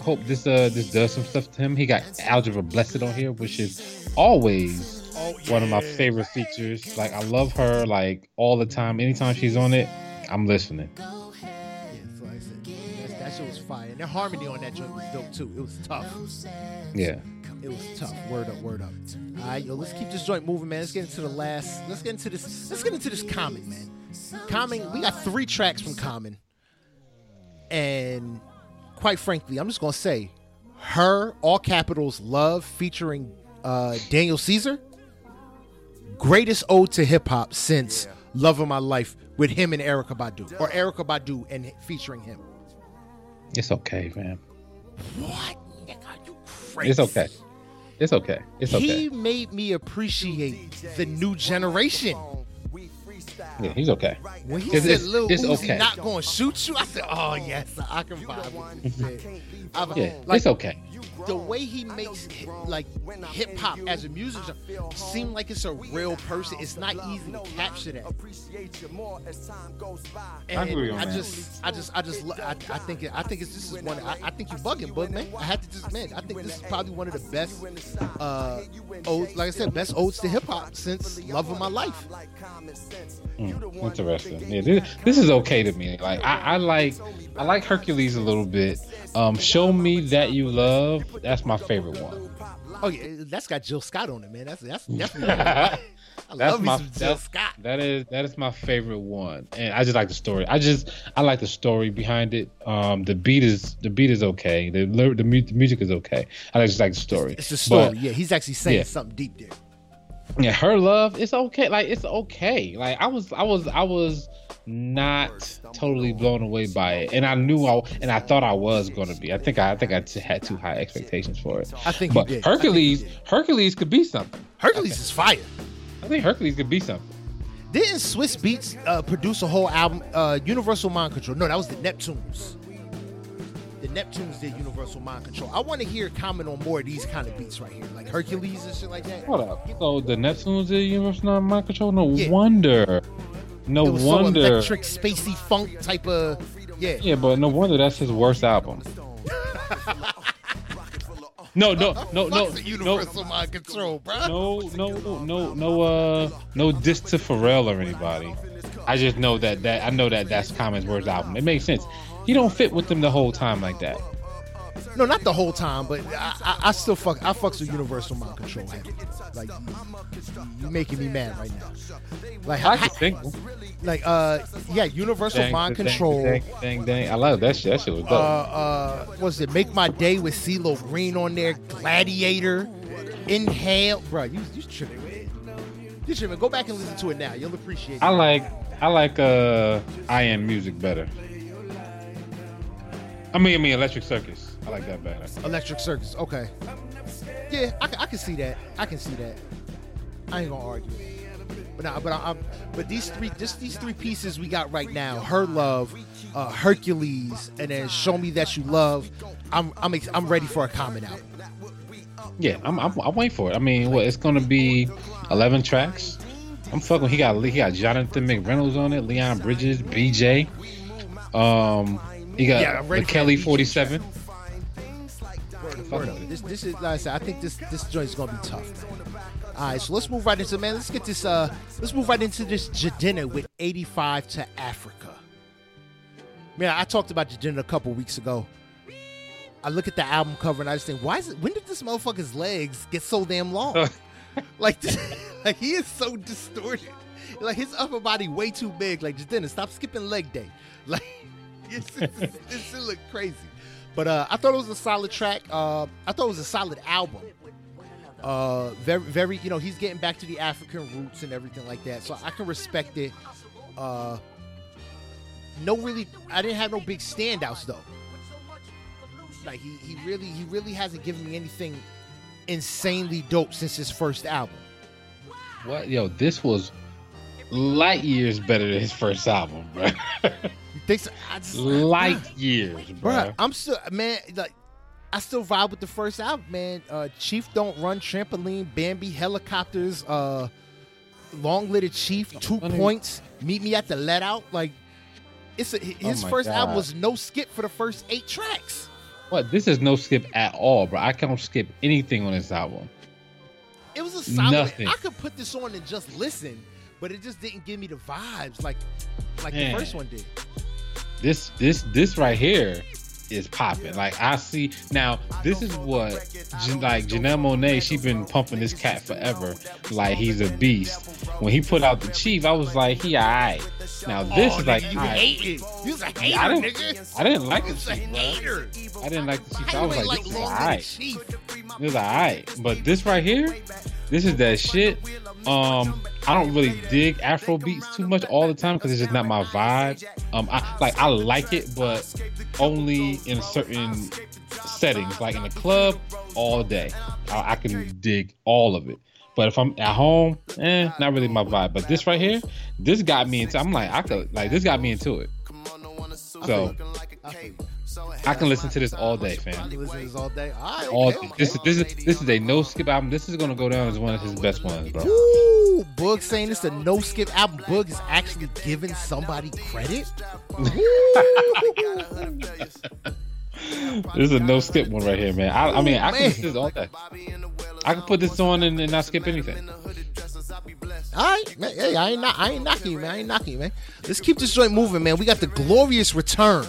hope this uh this does some stuff to him. He got Algebra Blessett on here, which is always Oh, one of my favorite features. Like I love her like all the time. Anytime she's on it, I'm listening. Yeah, so like I said, that, that shit was fire. And the harmony on that joint was dope too. It was tough. Yeah. It was tough. Word up, word up. All right, yo, let's keep this joint moving, man. Let's get into the last. Let's get into this. Let's get into this Common, man. Common, we got three tracks from Common, and quite frankly, I'm just gonna say, her all capitals love featuring uh, Daniel Caesar. Greatest ode to hip hop since "Love of My Life" with him and Erykah Badu, or Erykah Badu and featuring him. It's okay, man. What? Nigga, you crazy. It's okay. It's okay. It's okay. He made me appreciate the new generation. Yeah, he's okay. When he It's- said it's- Lil it's Uzi okay. not going to shoot you, I said, oh, yes, I can vibe with this. I'm- Yeah, like, it's okay. the way he makes like hip hop as a musician seem like it's a real person. It's not easy to capture that. And I agree on I that. just, I just, I just, I, I think, I think it's this is one. I, I think you bugging, but man, I had to just, man, I think this is probably one of the best, uh, odes, like I said, best odes to hip hop since Love of My Life. Mm, interesting. Yeah, this, this is okay to me. Like I, I like I like Hercules a little bit. Um, Show me that you love. That's my favorite one. Oh yeah, that's got Jill Scott on it, man. That's that's definitely. I That's my some Jill Scott. That is that is my favorite one, and I just like the story. I just I like the story behind it. Um, the beat is the beat is okay. The the, the music is okay. I just like the story. It's the story. But, yeah, he's actually saying yeah. something deep there. Yeah, her love it's okay. Like it's okay. Like I was I was I was not totally blown away by it, and I knew I and I thought I was going to be. I think I, I think I t- had too high expectations for it. I think But. Hercules Hercules could be something. Hercules is fire. I think Hercules could be something. Didn't Swizz Beatz uh, produce a whole album, uh, Universal Mind Control? No, that was the Neptunes. The Neptunes did Universal Mind Control. I want to hear Common on more of these kind of beats right here, like Hercules and shit like that. Hold up. So the Neptunes did Universal Mind Control? No Yeah. wonder. No it was wonder. so electric, spacey funk type of yeah. Yeah, but no wonder that's his worst album. no, no, no, no, the no, Universal Mind Control, bro. no, no, no, no, uh, no diss to Pharrell or anybody. I just know that that I know that that's Common's worst album. It makes sense. He don't fit with them the whole time like that. No, not the whole time, but I, I, I still fuck. I fucks with Universal Mind Control heavy. Like you, making me mad right now. Like I how, can think. like uh yeah, Universal Dang, Mind dang, Control. Dang, dang, dang. I love that shit. That shit was uh, dope. uh, what's it? Make My Day with CeeLo Green on there. Gladiator, Inhale, bro. You you tripping? You tripping? Go back and listen to it now. You'll appreciate. it. I like I like uh I am music better. I mean I mean Electric Circus. I like that better. Electric Circus. Okay. Yeah, I, can- I can see that. I can see that. I ain't gonna argue. But nah, but I, I'm, but these three, just these three pieces we got right now: Her Love, uh, Hercules, and then Show Me That You Love. I'm I'm ex- I'm ready for a comment out. Yeah, I'm I'm, I'm waiting for it. I mean, what it's gonna be, eleven tracks. I'm fucking. He got he got Jonathan McReynolds on it, Leon Bridges, BJ. Um, he got Yeah, I'm ready the Kelly 47. Word. This this is like I said. I think this this joint's gonna be tough. Man. All right, so let's move right into man. Let's get this. Uh, let's move right into this Jidenna with 85 to Africa. Man, I talked about Jidenna a couple weeks ago. I look at the album cover and I just think, why is it? When did this motherfucker's legs get so damn long? like, this, like he is so distorted. Like his upper body way too big. Like Jidenna, stop skipping leg day. Like it's, it's, it should look crazy. But uh, I thought it was a solid track. Uh, I thought it was a solid album. Uh, very, very, you know, he's getting back to the African roots and everything like that. So I can respect it. Uh, no, really, I didn't have no big standouts though. Like he, he really, he really hasn't given me anything insanely dope since his first album. What yo? This was light years better than his first album, bro. You think so? I just, light years, bro. Bruh, I'm still man, like I still vibe with the first album, man. Uh Chief Don't Run, Trampoline, Bambi, Helicopters, uh Long Little Chief, Two Funny. Points, Meet Me at the Let Out. Like it's a, his Oh my first album was no skip for the first eight tracks. What? This is no skip at all, bro. I can't skip anything on this album. It was a solid. Nothing. I could put this on and just listen, but it just didn't give me the vibes like like Man. the first one did. This this this right here is popping. Like I see now, this is what like Janelle Monáe. She been pumping this cat forever. Like he's a beast. When he put out the Chief, I was like, he alright. Now this oh, is like, you hated. You was a hater, I didn't, nigga. I didn't like the You was a Chief, bro. hater. I didn't like the Chief. I was like, like this is alright. It was alright. But this right here, this is that shit. Um, I don't really dig Afro beats too much all the time because it's just not my vibe. Um, I like I like it, but only in certain settings, like in the club, all day. I, I can dig all of it. But if I'm at home, eh, not really my vibe. But this right here, this got me into. I'm like, I could like this got me into it. So I feel you. I can listen to this all day, fam. Listen to this all day. All right, All okay. this is this is this is a no skip album. This is gonna go down as one of his best ones, bro. Ooh, Boog saying it's a no skip album. Boog is actually giving somebody credit. This is a no skip one right here, man. I, I mean, I can listen to this all day. I can put this on and, and not skip anything. All right, man. Hey, I ain't not, I ain't knocking you, man. I ain't knocking you, man. Let's keep this joint moving, man. We got the glorious return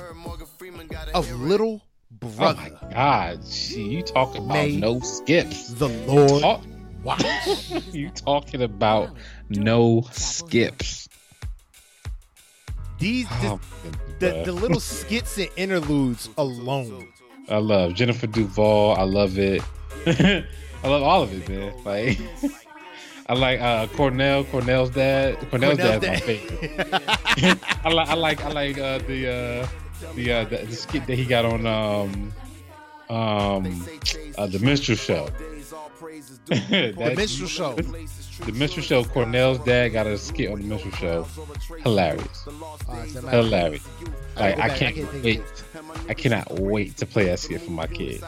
of Little Brother. Oh my god, gee, you talking about May- no skips? the Lord. Talk, Watch. you talking about no skips? These Oh, the, the little skits and interludes alone. I love Jennifer Duval. I love it. I love all of it, man. Like, I like uh, Cornell. Cornell's dad. Cornell's, Cornell's dad's my dad. favorite. I like. I like. I like uh, the uh, the, uh, the the skit that he got on um um uh, the minstrel show. The minstrel show. The minstrel show. Cornell's dad got a skit on the minstrel show. Hilarious. All right, so man, Hilarious. I Like I can't can't wait. I cannot wait to play that skit for my kid.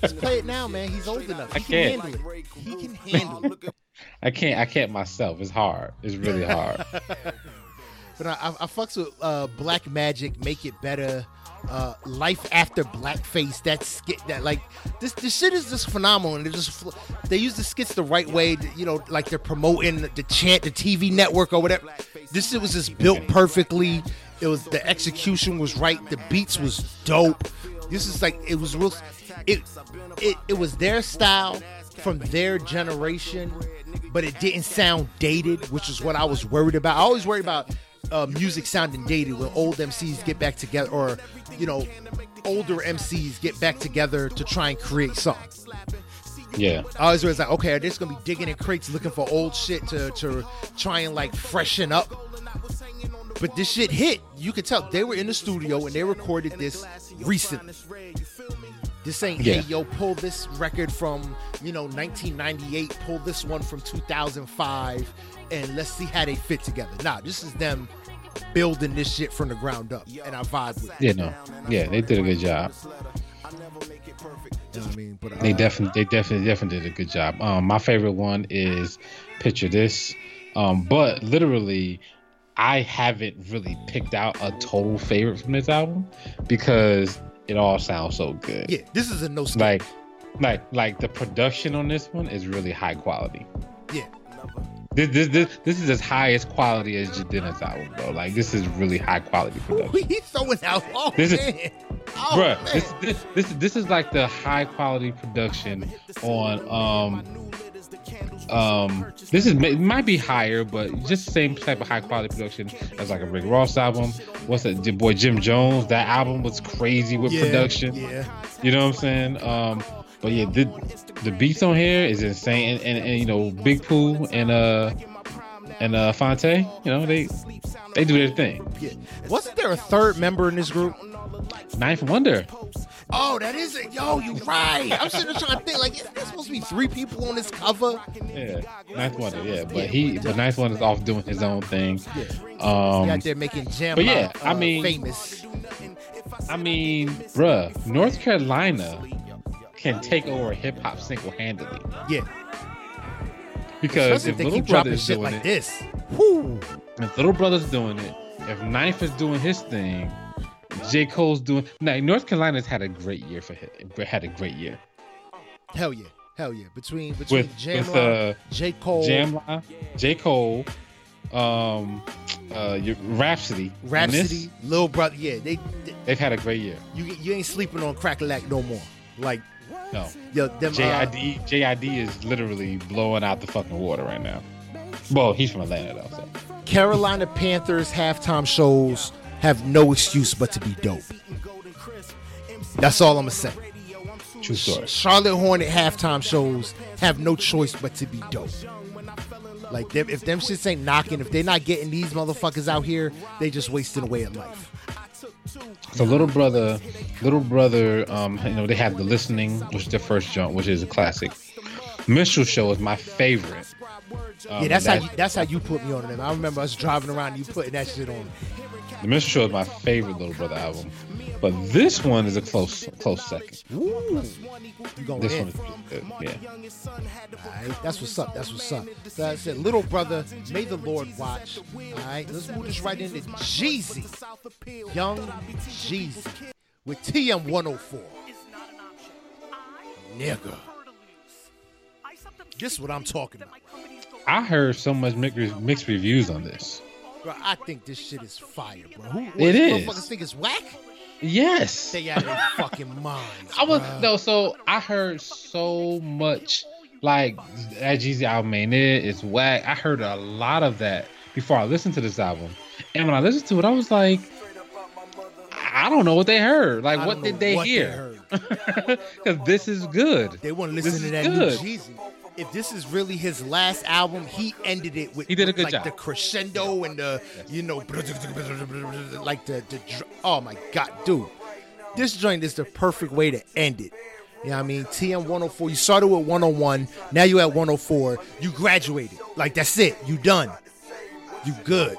Let's play it now, man. He's old enough. He I can can't. handle it. He can handle it. I can't. I can't myself. It's hard. It's really hard. But I, I, fucks with uh, Black Magic, Make It Better, uh, Life After Blackface. That skit, that like this, this shit is just phenomenal. And they just they use the skits the right way. You know, like they're promoting the chant, the TV network or whatever. This shit was just built perfectly. It was the execution was right. The beats was dope. This is like it was real. It it it was their style from their generation, but it didn't sound dated, which is what I was worried about. I always worry about uh, music sounding dated when old MCs get back together, or you know, older MCs get back together to try and create something. Yeah. I always was like, okay, are they just gonna be digging in crates looking for old shit to to try and like freshen up? But this shit hit. You could tell they were in the studio and they recorded this recently. This ain't Yeah. hey yo, pull this record from you know 1998, pull this one from 2005, and let's see how they fit together. Nah, this is them building this shit from the ground up, and I vibe with it. Yeah. No. Yeah. They did a good job. You know what I mean? But uh, They definitely. They definitely. Definitely did a good job. Um, my favorite one is picture this. Um, but literally, I haven't really picked out a total favorite from this album because it all sounds so good. yeah, this is a no skip. Like, like, like the production on this one is really high quality. yeah, This, this, this, this is as high as quality as Jidenna's album, bro. Like, this is really high quality production. he's throwing out. Oh This is- man, oh, Bruh, man. this, this this this is like the high quality production on um um this is it might be higher, but just the same type of high quality production as like a Rick Ross album. What's that? Your boy Jim Jones. That album was crazy with yeah, production. Yeah, You know what I'm saying? Um, but yeah, the the beats on here is insane, and, and, and you know Big Pooh and uh and uh Phonte, you know they they do their thing. yeah. Wasn't there a third member in this group? Ninth Wonder. Oh, that is it. Yo, you right. I'm sitting there trying to think like, isn't there supposed to be three people on this cover? Yeah, Ninth Wonder. Yeah, but he, but Ninth Wonder's off doing his own thing. Yeah. Um, out there making jam. but yeah, I uh, mean- famous. I mean, bruh, North Carolina can take over hip hop single handedly Yeah, because especially if if Little keep Brother is doing like it, this. Whoo. if Little Brother's doing it, if Ninth is doing his thing, J Cole's doing. Now, North Carolina's had a great year for him. Had a great year Hell yeah, hell yeah. Between between with Jam, with uh, J Cole, Jamla, J Cole, um, uh, your Rapsody, Rapsody, Lil Brother. Yeah, they, they they've had a great year. you you ain't sleeping on Crackalack no more. Like No. yo, them uh, JID JID is literally blowing out the fucking water right now. Well, he's from Atlanta though. So. Carolina Panthers halftime shows have no excuse but to be dope. That's all I'm gonna say. True story. Charlotte Hornet halftime shows have no choice but to be dope. Like them, if them shits ain't knocking, if they're not getting these motherfuckers out here, they just wasting away at life. So little brother, little brother, um, you know they have the listening, which is the first jump, which is a classic. Minstrel Show is my favorite. Um, yeah, that's how you, that's how you put me on them. I remember us driving around and you putting that shit on. the Minstrel Show is my favorite little brother album, but this one is a close close second. Ooh, you going This in? one is good. Yeah. Alright, that's what's up. That's what's up. So I said, little brother, may the Lord watch. All right, let's move this right into Jeezy, young Jeezy, with TM 104. Nigga, this is what I'm talking about. I heard so much mixed, reviews on this. Bro, I think this shit is fire, bro. Who, It is. Motherfuckers think it's whack? Yes. They out of their fucking minds. I was bruh. no, so I heard so much like that Jeezy album ain't it, it's whack. I heard a lot of that before I listened to this album. And when I listened to it, I was like, I don't know what they heard. Like what did they what hear? Because this is good. They want to listen to that good. new Jeezy. If this is really his last album, he ended it with He did a good like job. the crescendo and the you know like the the oh my god, dude. This joint is the perfect way to end it. You know what I mean? TM 104. You started with 101. Now you at 104. You graduated. Like that's it. You done. You good.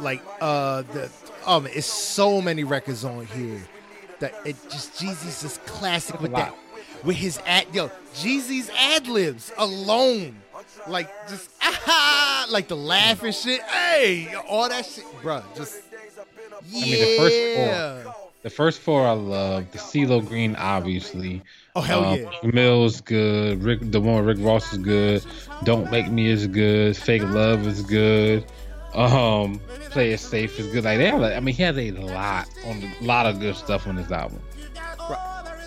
Like uh the oh man, it's so many records on here that it just Jeezy's just classic with that. With his ad yo, Jeezy's ad libs alone. Like just ah like the laugh and shit. Hey, all that shit, bro. Just yeah. mean, the first four- The first four I love. The CeeLo Green, obviously. Oh hell Um, yeah. Mills good. Rick, the one with Rick Ross is good. Don't make me is good. Fake love is good. Um, play it safe is good. Like they have, a- I mean, he has a lot on a lot of good stuff on this album.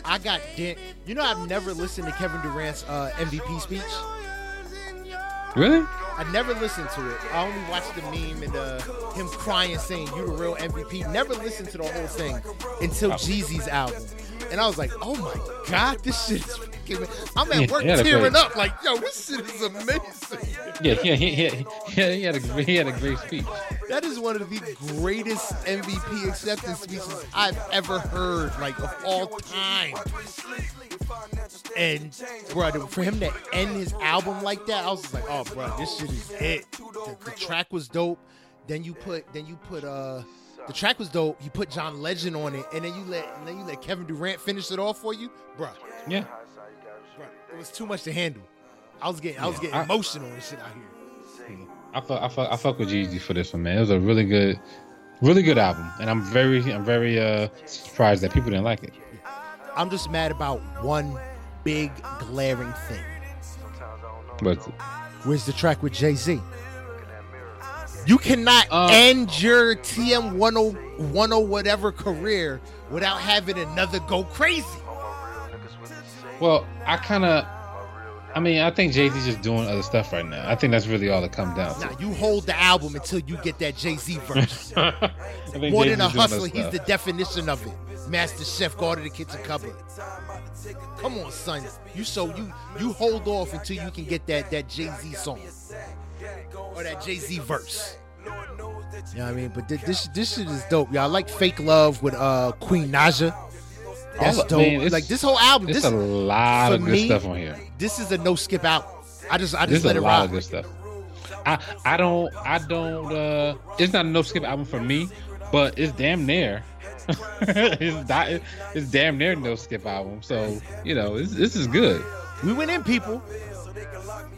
I got Dan- you know I've never listened to Kevin Durant's uh, MVP speech. Really? I never listened to it. I only watched the meme and uh, him crying, saying "You the real MVP." Never listened to the whole thing until Jeezy's album, and I was like, "Oh my god, this shit is fucking." I'm at Yeah, work he had a tearing great- up, like, "Yo, this shit is amazing." Yeah, yeah, he, he, he, he had a he had a great speech. That is one of the greatest MVP acceptance speeches I've ever heard, like of all time. And brother, for him to end his album like that, I was just like, oh, bro, this shit is it. The, the track was dope. Then you put, then you put, uh, the track was dope. You put John Legend on it, and then you let, and then you let Kevin Durant finish it off for you, bruh. Yeah. It was too much to handle. I was getting, I was getting I- emotional and shit out here. I fuck, I fuck, I fuck with Jeezy for this one, man. It was a really good, really good album, and I'm very, I'm very uh surprised that people didn't like it. I'm just mad about one big glaring thing. But Where's the track with Jay Z? You cannot Uh, end your TM 10, 10 whatever career without having another go crazy. well, I kind of, I mean, I think Jay Z's just doing other stuff right now. I think that's really all it comes down to. Now you hold the album until you get that Jay Z verse. More Jay-Z's than a hustler, he's the definition of it. Master Chef, guard of the kitchen cupboard. Come on, son. You so you you hold off until you can get that that Jay Z song or that Jay Z verse. You know what I mean? But thi- this this shit is dope. Y'all I like Fake Love with uh Queen Naija. That's All- dope. man, like this whole album, There's this a lot of good me, stuff on here. this is a no skip out. I just I There's just let a it lot rock. of good stuff. I I don't I don't uh it's not a no skip album for me, but it's damn near. it's di- it's damn near no skip album. So you know this this is good. We went in, people.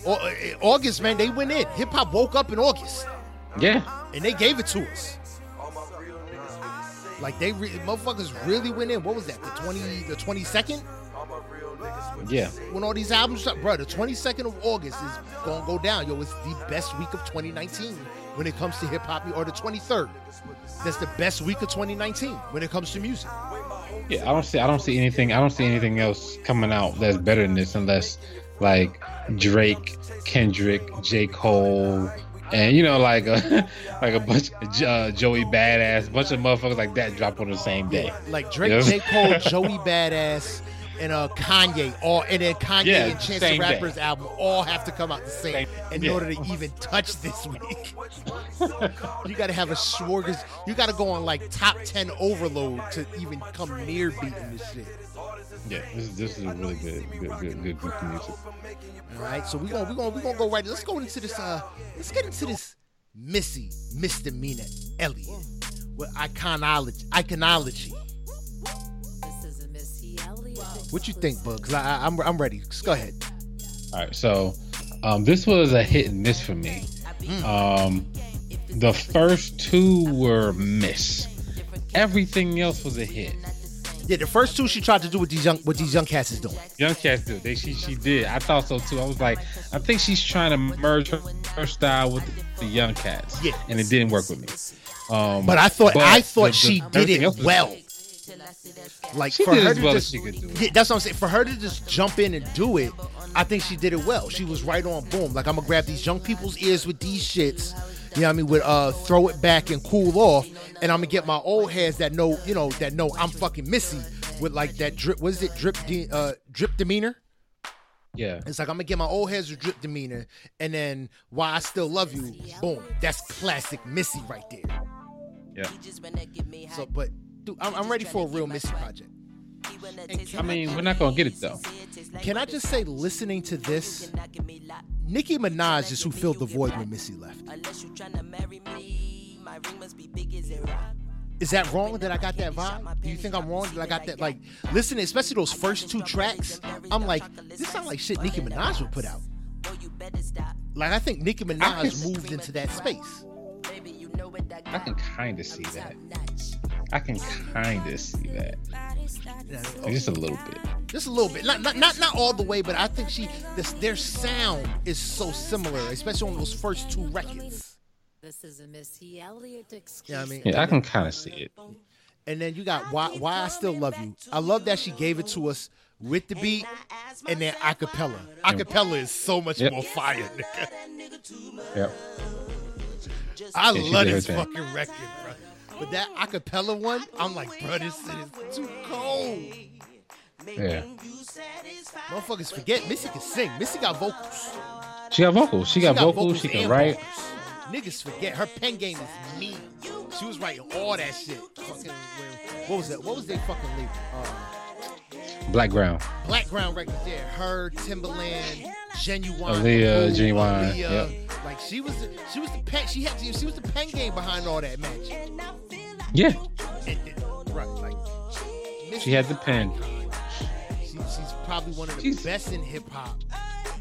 Uh, August, man, they went in. Hip hop woke up in August. Yeah, and they gave it to us. Like they re- motherfuckers really went in. What was that? The twenty, the twenty second yeah. when all these albums bro. The twenty second of August is gonna go down. Yo, it's the best week of 2019 when it comes to hip hop. Or the twenty third. That's the best week of 2019 when it comes to music. Yeah, I don't see I don't see anything I don't see anything else coming out that's better than this unless like Drake, Kendrick, J. Cole, and you know like a like a bunch of uh, Joey Badass, bunch of motherfuckers like that drop on the same day. Like Drake, Yeah. J. Cole, Joey Badass, and uh Kanye all and then Kanye Yeah, and Chance the same day. Rapper's album all have to come out the same, in yeah. order to even touch this week. you gotta have a smorgas you gotta go on like top ten overload to even come near beating this shit. Yeah, this is this is a really good, good, good, good group of music. All right, so we're gonna we're gonna we're gonna go right. Let's go into this. Uh, let's get into this Missy misdemeanor Elliott with iconology. Iconology. This is a Missy Elliott. What you think, Bug? Cause I, I, I'm I'm ready. Just go ahead. All right, so um, this was a hit and miss for me. Um, the first two were miss. Everything else was a hit. Yeah, the first two she tried to do what these young what these young cats is doing. Young Cats do. They she she did. I thought so too. I was like, I think she's trying to merge her, her style with the, Young Cats. Yeah. and it didn't work with me. Um, But I thought but I thought the- the- she did it well. Like She for did her as to well as just, she could do it. Yeah, that's what I'm saying. For her to just jump in and do it, I think she did it well. She was right on boom. Like I'm gonna grab these young people's ears with these shits. You know what I mean? With uh throw it back and cool off. And I'm gonna get my old heads that know, you know, that know I'm fucking Missy with like that drip what is it? Drip de- uh drip demeanor. Yeah, It's like I'm gonna get my old heads with drip demeanor, and then why I still love you, boom. That's classic Missy right there. yeah. So, but dude, I'm, I'm ready for a real Missy project. I mean, we're not gonna get it though. Can I just say, listening to this, Nicki Minaj is who filled the void when Missy left. Is that wrong that I got that vibe? Do you think I'm wrong that I got that? Like, listening, especially those first two tracks, I'm like, this sounds like shit Nicki Minaj would put out. Like, I think Nicki Minaj moved into that space. I can kind of see that. I can kind of see that, Like, just a little bit. Just a little bit, not not not, not all the way, but I think she this, their sound is so similar, especially on those first two records. This is a Missy Elliott You know exclusive. what I mean? Yeah, I can kind of see it. And then you got why why I still love you. I love that she gave it to us with the beat and then acapella. Acapella is so much Yep. more fire, nigga. Yep. I Yeah, she love did this thing. fucking record, bro. But that acapella one, I'm like, bro, this shit is too cold. Yeah. Motherfuckers forget Missy can sing. Missy got vocals. She got vocals. She got vocals. She can and write. vocals. Niggas forget her pen game is mean. She was writing all that shit. Fucking, what was that? What was they fucking label? Uh, Blackground. Black Ground Records, yeah. Her, Timbaland, Ginuwine, Aaliyah, Boo, Ginuwine, Aaliyah. yep. Like she was, the, she was the pen. She had, to, she was the pen game behind all that magic. Yeah. And, right, like She had the pen. She, she's probably one of the She's- best in hip hop.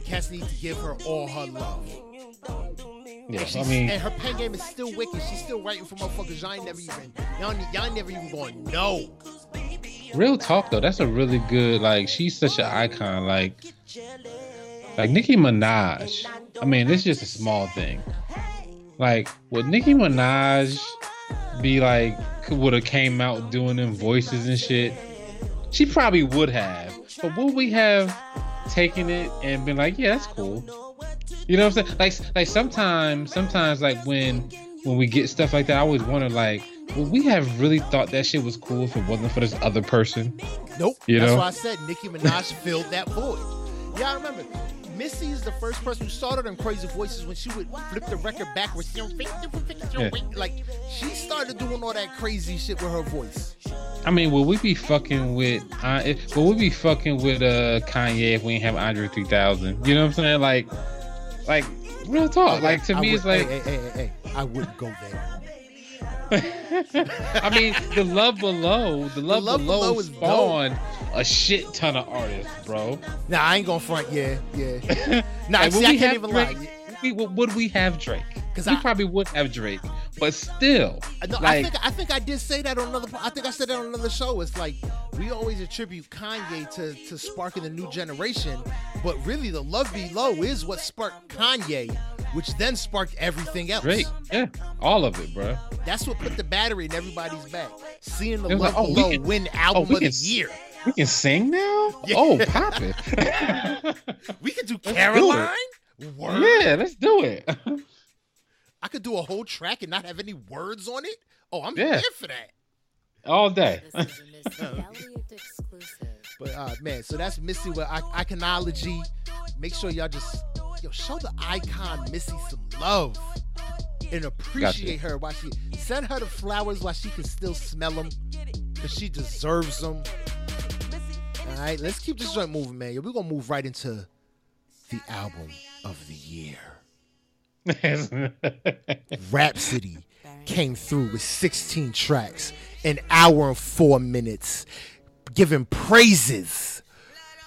Cats need to give her all her love. Yeah. I mean, and her pen game is still wicked. She's still writing for motherfuckers. Y'all ain't never even, y'all, y'all never even going no. Real talk though. That's a really good. Like, she's such an icon. Like, like Nicki Minaj. I mean, this is just a small thing. Like, would Nicki Minaj be like would have came out doing them voices and shit? She probably would have. But would we have taken it and been like, yeah, that's cool? You know what I'm saying? Like, like sometimes, sometimes, like when when we get stuff like that, I always wonder, like, would we have really thought that shit was cool if it wasn't for this other person? Nope. You That's know? why I said Nicki Minaj filled that void. Yeah, I remember. Missy is the first person who started on crazy voices when she would flip the record backwards. Yeah. Like she started doing all that crazy shit with her voice. I mean, will we be fucking with? Uh, will we be fucking with uh Kanye if we ain't have Andre 3000? You know what I'm saying? Like, like real talk. Like to I me, would- it's like. hey, hey, hey, hey, hey, I wouldn't go there. I mean, the love below, the love, Love below, Below is dope. a shit ton of artists, bro. Nah, I ain't gonna front. Yeah, yeah. Nah, see, I can't even Drake? lie. We, would we have Drake? 'Cause we I- probably would have Drake, but still, No, I think I think I did say that on another. I think I said that on another show. It's like we always attribute Kanye to to sparking the new generation, but really the Love Below is what sparked Kanye, which then sparked everything else. Drake, yeah, all of it, bro. That's what put the battery in everybody's back. Seeing the Love like, oh, Below can- win oh, album we of the can- year. We can sing now. Yeah. Oh, pop it. We could do. Caroline. Word. yeah, let's do it. I could do a whole track and not have any words on it. Oh, I'm Yeah. here for that. all day. This is a Missy Elliott exclusive. But uh man, so that's Missy with I- iconology. Make sure y'all just yo show the icon Missy some love and appreciate her while she send her the flowers while she can still smell them because she deserves them. All right, let's keep this joint moving, man. We're gonna move right into the album of the year. Rapsody came through with 16 tracks, an hour and four minutes, giving praises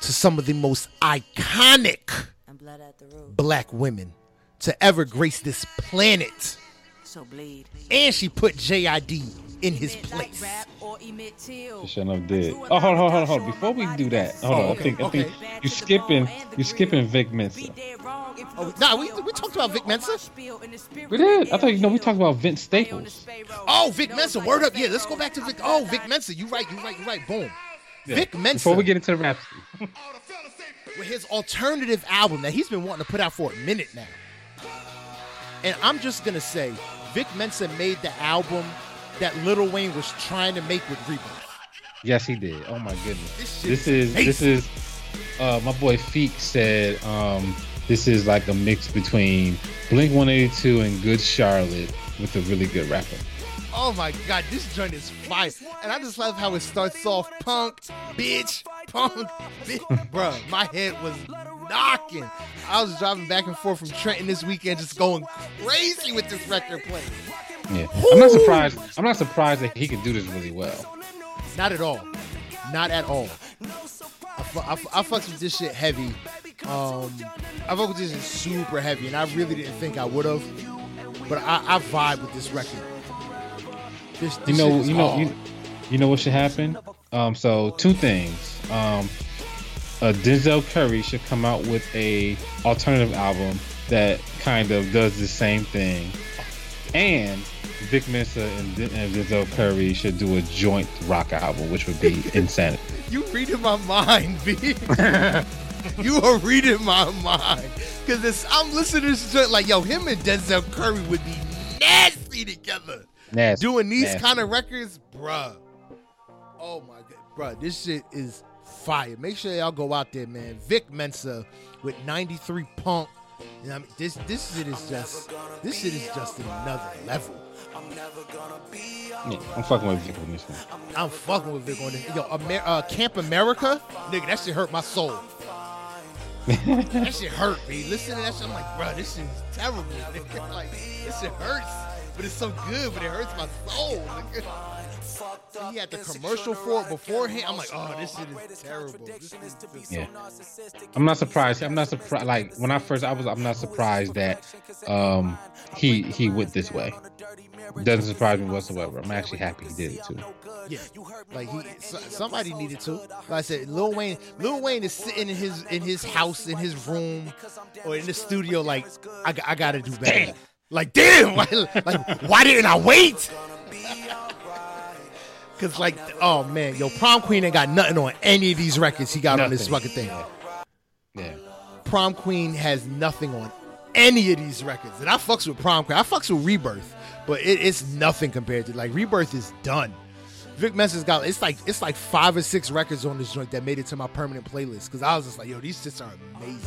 to some of the most iconic And blood at the root. black women to ever grace this planet. So bleed. And she put JID in his place. Rap or emit. Shouldn't have did. Oh, hold on, hold on, hold on. Before we do that, hold on. Oh, I think, I okay, think you skipping, you skipping Vic Mensa. Oh, nah, we, we talked about Vic Mensa. We did. I thought you know we talked about Vince Staples. Oh, Vic Mensa, word up. Yeah, let's go back to Vic. Oh, Vic Mensa, you right, you right, you right. Boom. Yeah. Vic Mensa Before we get into the rap, with his alternative album that he's been wanting to put out for a minute now. And I'm just gonna say, Vic Mensa made the album that Little Wayne was trying to make with Rebirth. yes, he did. Oh my goodness. This This is is this is. Uh, my boy Feek said um, this is like a mix between Blink 182 and Good Charlotte with a really good rapper. Oh my god, this joint is fire. And I just love how it starts off punk, bitch, punk, bitch. Bruh, my head was knocking. I was driving back and forth from Trenton this weekend just going crazy with this record playing. Yeah, I'm not surprised. I'm not surprised that he can do this really well. Not at all. Not at all. I, fu- I, fu- I fucks with this shit heavy. Um, I fuck with this shit super heavy, and I really didn't think I would have. But I, I vibe with this record. This, this You know, you know, you, you know what should happen. Um, so two things. Um, uh, Denzel Curry should come out with a alternative album that kind of does the same thing, and Vic Mensa and, and Denzel Curry should do a joint rock album, which would be insanity. You reading my mind, B. you are reading my mind. Cause I'm listening to this joint like, yo, him and Denzel Curry would be nasty together. Nasty, Doing these nasty. kind of records, bruh. Oh my god, bruh, this shit is fire. Make sure y'all go out there, man. Vic Mensa with 93 Punk. You know I mean? This this shit is just this shit is just another level. Yeah, I'm fucking with Vic on this one. I'm fucking with Vic on this. Yo, Amer- uh, Camp America, nigga, that shit hurt my soul. that shit hurt me. Listen to that shit, I'm like, bro, this shit is terrible. Nigga. Like, this shit hurts, but it's so good, but it hurts my soul. Nigga. He had the commercial for it beforehand. I'm like, oh, this shit is terrible. Is Yeah, I'm not surprised. I'm not surprised. Like when I first, I was, I'm not surprised that um he he went this way. Doesn't surprise me whatsoever. I'm actually happy he did it too. Yeah, like he, so- somebody needed to. Like I said, Lil Wayne, Lil Wayne is sitting in his in his house, in his room, or in the studio. Like I, I gotta do better. Damn. Like damn, why, like why didn't I wait? Cause like, oh man, yo, Prom Queen ain't got nothing on any of these records he got on this fucking thing. Yeah, Prom Queen has nothing on any of these records, and I fucks with Prom Queen. I fucks with Rebirth, but it, it's nothing compared to like Rebirth is done. Vic Mensa's got it's like it's like five or six records on this joint that made it to my permanent playlist because I was just like, yo, these shits are amazing.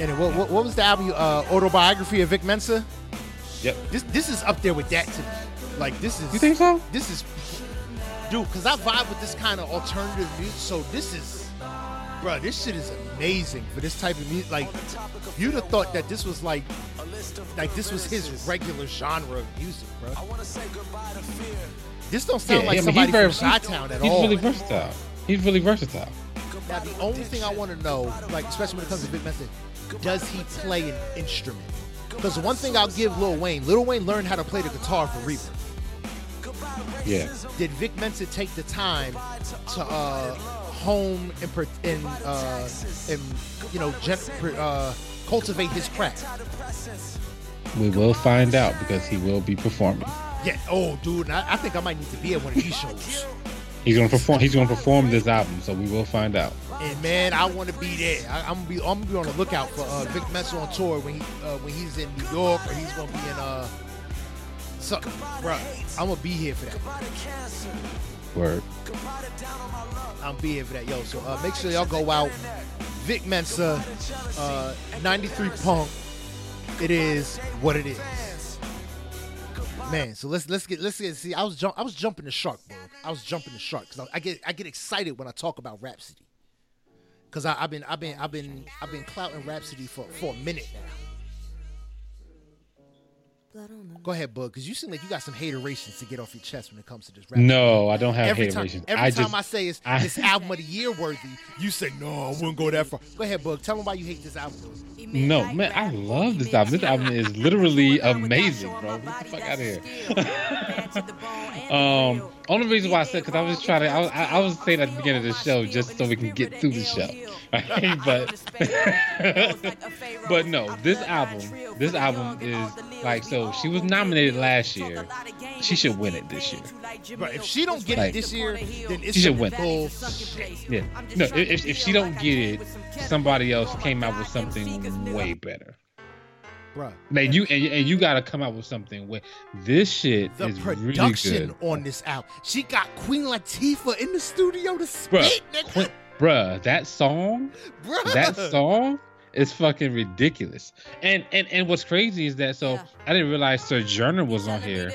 And what, what, what was the album? Uh, autobiography of Vic Mensa. yep. This this is up there with that to me. Like this is You think so? this is dude because i vibe with this kind of alternative music so this is bro this shit is amazing for this type of music like you'd have thought that this was like like this was his regular genre of music bro this don't sound Yeah, like I mean, somebody he's very, from Chi-Town at he's all He's really versatile. He's really versatile. now the only thing i want to know like especially when it comes to Vic Mensa does he play an instrument because one thing i'll give lil wayne lil wayne learned how to play the guitar for Rebirth. Yeah, did Vic Mensa take the time to uh, hone and and, uh, and you know gen- uh, cultivate his craft? we will find out because he will be performing. Yeah. Oh, dude, I, I think I might need to be at one of these shows. He's gonna perform. He's gonna perform this album, so we will find out. And man, I want to be there. I, I'm gonna be I'm gonna be on the lookout for uh, Vic Mensa on tour when he uh, when he's in New York or he's gonna be in uh. So, bro, I'm gonna be here for that. Word. I'm be here for that, yo. So uh, make sure y'all go out. Vic Mensa, uh, 93 Punk. It is what it is. Man, so let's let's get let's get see. I was jump I was jumping the shark, bro. I was jumping the shark because I, I get I get excited when I talk about Rapsody. Cause I, I've been I've been I've been I've been clouting Rapsody for for a minute now. Go ahead, Bug, because you seem like you got some haterations to get off your chest when it comes to this rap. No, I don't have every time, hateration. every I time just, I say it's I- this album of the year worthy, you say no, I wouldn't go that far. Go ahead, Bug. Tell them why you hate this album. No, man, I love this album. This album is literally amazing, bro. Get the fuck out of here. um, only reason why I said because I was trying to, I was, I, I was saying at the beginning of the show just so we can get through the show, right? but, but no, this album, this album is like so. She was nominated last year. She should win it this year. But if she don't get Like- it this year, then it's She should some win. bullshit. Yeah, no, if if she don't get it, somebody else came out with something way better. Bruh. Like you and, and you got to come out with something where this shit the is really production good, on this album. She got Queen Latifah in the studio to Bruh, spit. Quin- bruh. That song, Bruh. that song is fucking ridiculous. And and and what's crazy is that so I didn't realize Sir Sojourner was on here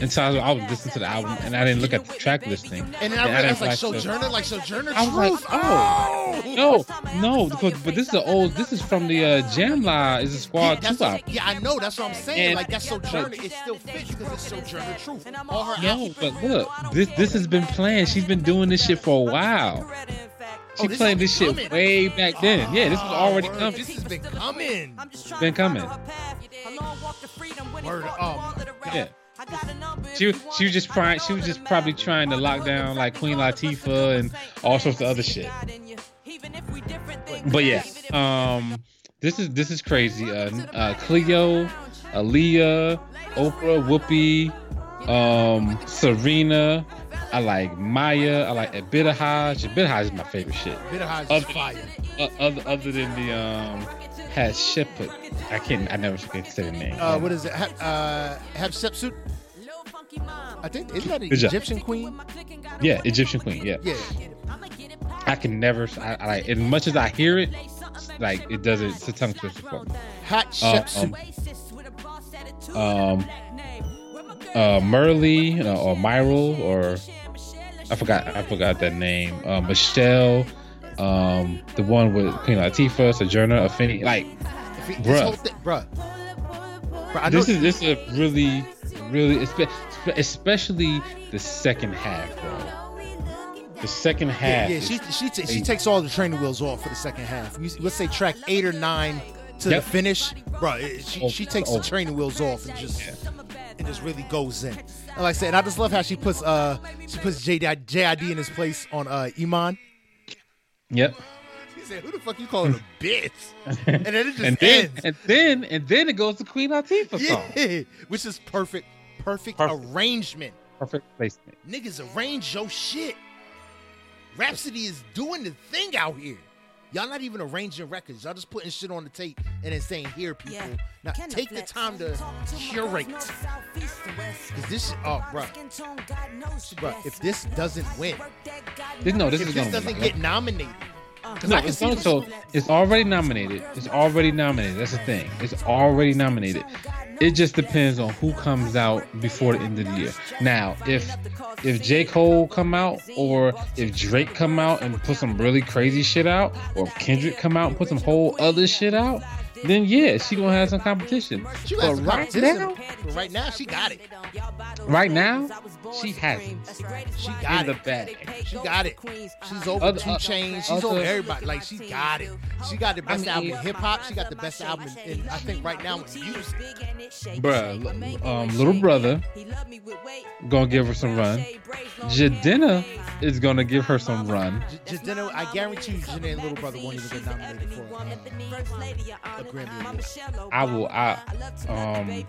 until I was, I was listening to the album and I didn't look at the track listing. And then I Yeah, realized didn't like Sojourner, like Sojourner I was like, Truth. oh, no, no, because but this is the old. This is from the uh, Jamla is a Yeah, Squad that's two what- album. yeah, I know. That's what I'm saying. And- like that's Sojourner. It still fits because it's Sojourner Truth. All her No, but look, this this has been playing. She's been doing this shit for a while. She Oh, this played has this shit coming. way back then. Yeah, this was already Oh, word, coming. This has been coming. Been coming. Word, um, Yeah. She she was just trying. She was just probably trying to lock down like Queen Latifah and all sorts of other shit. But yeah, um, this is this is crazy. Uh, uh Cleo, Aaliyah, Oprah, Whoopi, um, Serena. I like Maya. I like Ibtihaj. Ibtihaj is my favorite shit. Ibtihaj is fire. Uh, other other than the um, has Shepherd. I can't. I never can say the name. Uh, what is it? Ha- uh, have Sepsuit? I think isn't that an Good job. Egyptian queen? Yeah, Egyptian Queen. Yeah. Yeah. I can never. I, I like as much as I hear it, like it doesn't. It's a tongue twister for me. Hot Uh, Sepsuit. um, uh, Merle uh, or Myril or I forgot. I forgot that name. Uh, Michelle, um, the one with Queen Latifah, Sojourner, Afeni. Like he- bruh. This thing, bruh. Bruh, this is this is a really, really, espe- especially the second half, bro. The second half. yeah. is She she ta- she takes all the training wheels off for the second half. You, let's say track eight or nine to Yep. the finish, bro. She, Over- she takes the training wheels off and just and just really goes in. And like I said, I just love how she puts uh she puts JID, JID in his place on uh Iman. Yep. He said, "Who the fuck you calling a bitch?" And then it just and then ends. and then and then it goes to Queen Latifah song. Which is perfect, perfect, Perfect. arrangement. Perfect placement. Niggas arrange your shit. Rapsody is doing the thing out here. Y'all not even arranging records. Y'all just putting shit on the tape and then saying, "Here, people." Now take the time to curate. Cause this, oh, bro, bro. If this doesn't win, This, no, this if is this doesn't get nominated, No, it's also it's already nominated. It's already nominated. That's the thing. It's already nominated. It just depends on who comes out before the end of the year. Now, if if J Cole come out, or if Drake come out and put some really crazy shit out, or if Kendrick come out and put some whole other shit out, then yeah, she gonna have some competition. she But some right competition, now, but right now she got it. right now, she has it She got in the it. bag. She got it. She's over Other- Two uh, Chainz. She's other- over everybody. Like she got it. She got the best mean, album in hip hop. She got the best album in, in I think right now in music. Bruh, um, little brother gonna give her some run. Jidenna is gonna give her some run. J- Jidenna, I guarantee you, Janae and Little Brother won't even get nominated for uh, a Grammy Award. I will. I um.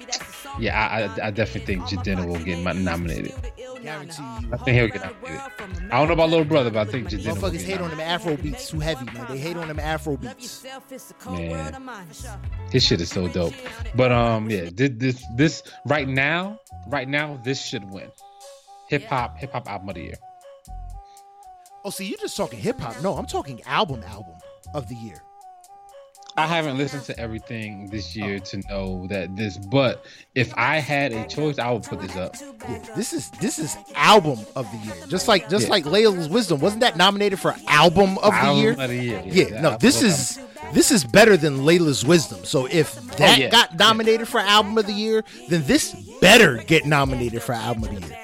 Yeah, I, I, I definitely think Jidenna will get nominated. Guarantee I think he'll get nominated. I don't know about little brother, but I think Jidenna. Will Motherfuckers get hate on them Afro beats too heavy, man. They hate on them Afro beats. Man. His shit is so dope. But um, yeah, this this, this right now, right now, this should win. hip hop hip hop album of the year. Oh, see, you're just talking hip hop. No, I'm talking album album of the year. I haven't listened to everything this year to know that this, but if I had a choice, I would put this up. Yeah, this is this is album of the year. Just like just Yeah. like Laila's Wisdom, wasn't that nominated for album of the year? of the year. Yeah, no, this is this is better than Laila's Wisdom. So if oh, that Oh, yeah. got nominated for album of the year, then this better get nominated for album of the year.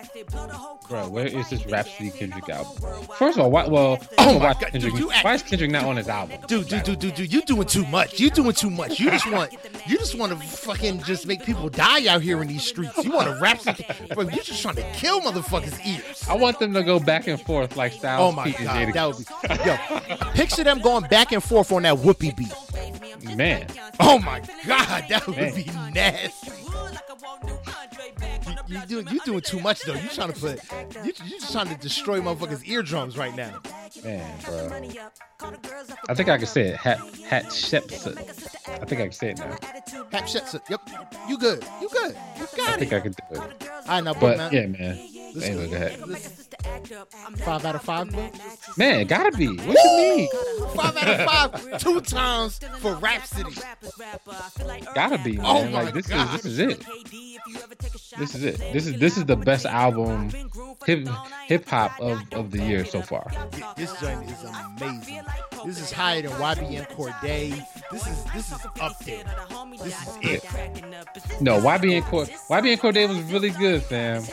Bro, where is this Rapsody Kendrick album? First of all, why, well, Oh my why, God, Kendrick, dude, you act- why is Kendrick not on his album? Dude, dude, dude, dude, dude, you doing too much. You doing too much. You just want you just want to fucking just make people die out here in these streets. You want to rap something, bro. You just trying to kill motherfuckers' ears. I want them to go back and forth like Styles Oh my P god, Jada. that would be yo. Picture them going back and forth on that Whoopi beat. Man, Oh my god, that would Man. be nasty. You, you doing you doing too much though. You trying to put you you just trying to destroy motherfuckers' eardrums right now. man, bro. I think I can say it. Hat, hat, Shepson. I think I can say it now. Hap Shetson, Yep, you good. You good. You got think it. I can do it. All right, now, But man. yeah, man. Anyway, go ahead. Five out of five, bro. Man, it gotta be. What you mean? Five out of five, two times for Rapsody. Gotta be, oh man. Oh my like this God. is this is it. This is it. This is this is the best album hip hip hop of, of the year so far. This joint is amazing. This is higher than YBN Cordae. This is this is up there. This is it. No, YB and Cord YBN Cordae was really good, fam.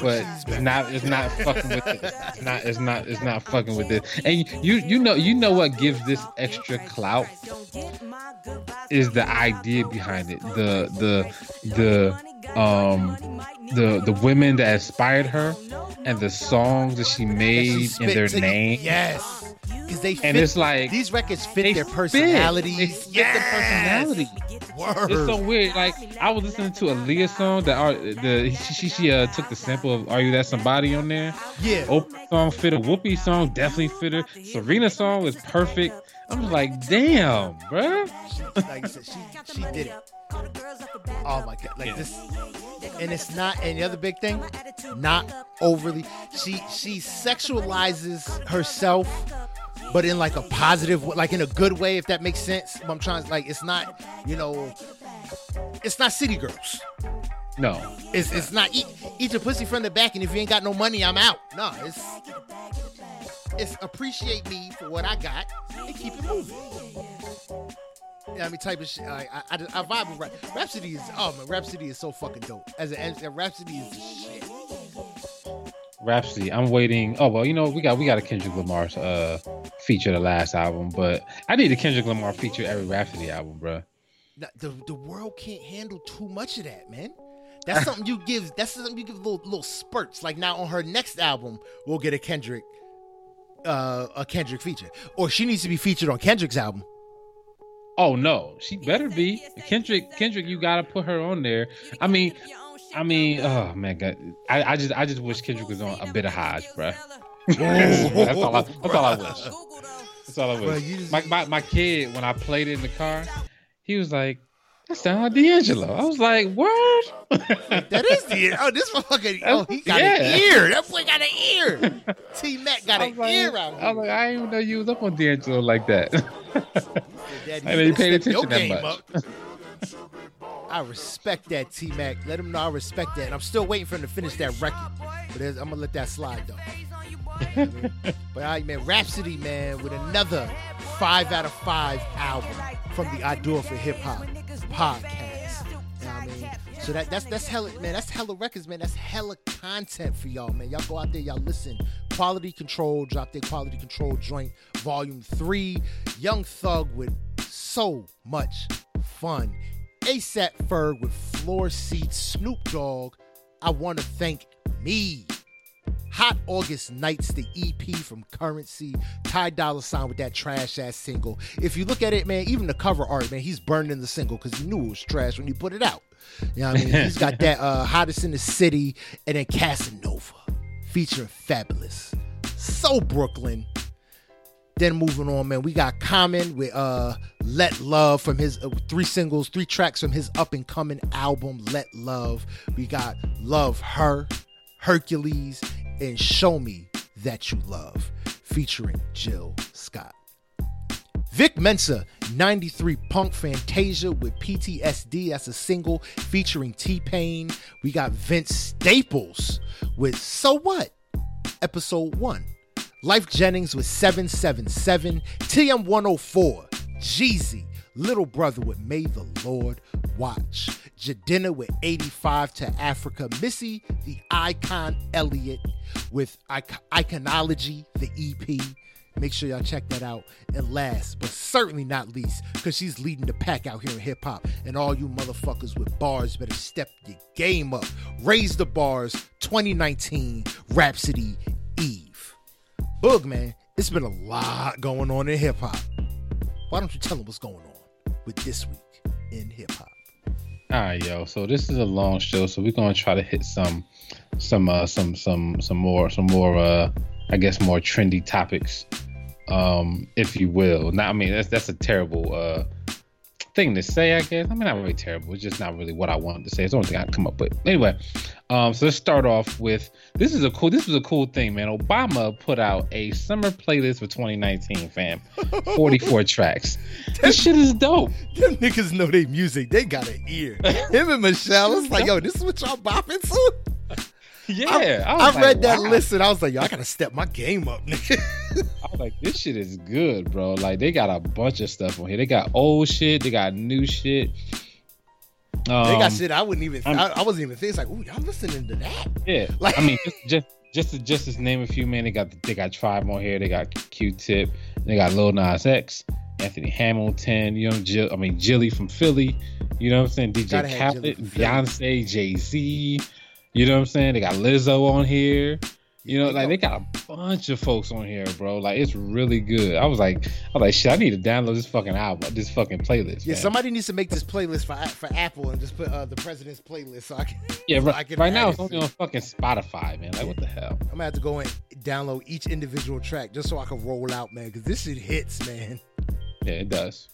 But it's not it's not fucking with it. It's not it's not it's not fucking with it. And you you know you know what gives this extra clout is the idea behind it. The the the um the the women that inspired her and the songs that she made in their name. Yes. Because they fit, And it's like these records fit their fit. personalities. They fit yes. their personality. Word. It's so weird. Like I was listening to Aaliyah song that are the she she, she uh, took the sample of "Are You That Somebody" on there. yeah. Open song fit her. Whoopi song definitely fit her. Serena song was perfect. I'm just like, damn, bruh. She, like I said, she she did it. Oh my god, like this, and it's not. And the other big thing, not overly. She she sexualizes herself, but in like a positive, like in a good way, if that makes sense. I'm trying, to, like, it's not, you know, it's not city girls. No, It's it's not eat eat your pussy from the back, and if you ain't got no money, I'm out. No, it's it's appreciate me for what I got and keep it moving. Yeah, I mean, type of shit. I, I, I, I vibe with Rap. Rapsody is oh man, Rapsody is so fucking dope. As a, as Rapsody is the shit. Rapsody. I'm waiting. Oh well, you know we got we got a Kendrick Lamar uh feature the last album, but I need a Kendrick Lamar feature every Rapsody album, bro. Now, the the world can't handle too much of that, man. That's something you give. That's something you give little little spurts. Like now on her next album, we'll get a Kendrick, uh, a Kendrick feature, or she needs to be featured on Kendrick's album. Oh no, she better be Kendrick. Kendrick, you gotta put her on there. I mean, I mean, oh man, God, I, I just I just wish Kendrick was on a bit of Hodge, bruh. that's all I. That's all I wish. That's all I wish. My, my my kid when I played it in the car, he was like, "That sound like D'Angelo." I was like, "Word." That is the oh this motherfucker oh he got Yeah. an ear that boy got an ear T Mac got an like, ear out I was like, I didn't even know you was up on D'Angelo like that. Daddy, I know you paid attention that game much. I respect that T Mac. Let him know I respect that, and I'm still waiting for him to finish that record. But I'm gonna let that slide though. but all right, man, Rapsody, man, with another five out of five album from the I Do It for Hip Hop podcast. You know what I mean? So that that's that's hella man, that's hella records, man. That's hella content for y'all, man. Y'all go out there, y'all listen. Quality Control, drop their Quality Control joint, Volume Three. Young Thug with so much fun. ASAP Ferg with Floor Seat Snoop Dogg. I want to thank me. Hot August Nights, the EP from Currency, Ty Dolla Sign with that trash ass single. If you look at it, man, even the cover art, man, he's burning the single because he knew it was trash when he put it out. You know what I mean? he's got that uh, hottest in the city, and then Casanova featuring Fabolous. So Brooklyn. Then moving on, man, we got Common with uh Let Love from his uh, three singles, three tracks from his up and coming album Let Love. We got Love Her, Hercules, and Show Me That You Love, featuring Jill Scott. Vic Mensa, 93 Punk Fantasia with PTSD. That's a single featuring T Pain. We got Vince Staples with So What? Episode 1. Lyfe Jennings with 777. TM 104. Jeezy. Little Brother with May the Lord Watch. Jidenna with 85 to Africa. Missy, the icon Elliott with Iconology, the EP. Make sure y'all check that out. And last, but certainly not least, because she's leading the pack out here in hip hop. And all you motherfuckers with bars better step your game up. Raise the bars 2019 Rapsody Eve. Boog, man, it's been a lot going on in hip hop. Why don't you tell them what's going on with this week in hip hop? All right, yo. So this is a long show, so we're gonna try to hit some, some, uh, some, some, some more, some more, uh, I guess more trendy topics, um, if you will. Now, I mean, that's that's a terrible uh thing to say, I guess. I mean, not really terrible. It's just not really what I wanted to say. It's the only thing I come up with. Anyway, um, so let's start off with this is a cool. This was a cool thing, man. Obama put out a summer playlist for 2019, fam. 44 tracks. This shit is dope. Them niggas know they music. They got an ear. Him and Michelle, it's like, yo, this is what y'all bopping to? Yeah, I, was I read that wow. list and I was like, yo, I gotta step my game up, nigga. I was like, this shit is good, bro. Like they got a bunch of stuff on here. They got old shit. They got new shit. Um, they got shit I wouldn't even, I, I wasn't even thinking. It's like, ooh, y'all listening to that? Yeah, Like- I mean, just just just to, just to name a few, man. They got they got Tribe on here. They got Q-Tip. They got Lil Nas X, Anthony Hamilton. You know, Jill. I mean, Jilly from Philly. You know what I'm saying? DJ Gotta have Jilly Khaled. Beyonce, Jay Z. You know what I'm saying? They got Lizzo on here. You know, like they got a bunch of folks on here, bro. Like it's really good. I was like, I was like, shit, I need to download this fucking album, this fucking playlist. Yeah, man. somebody needs to make this playlist for for Apple and just put uh, the president's playlist so I can. yeah, so right, I can right now it it's only on fucking Spotify, man. Like, what the hell? I'm gonna have to go and download each individual track just so I can roll out, man, because this shit hits, man. Yeah, it does.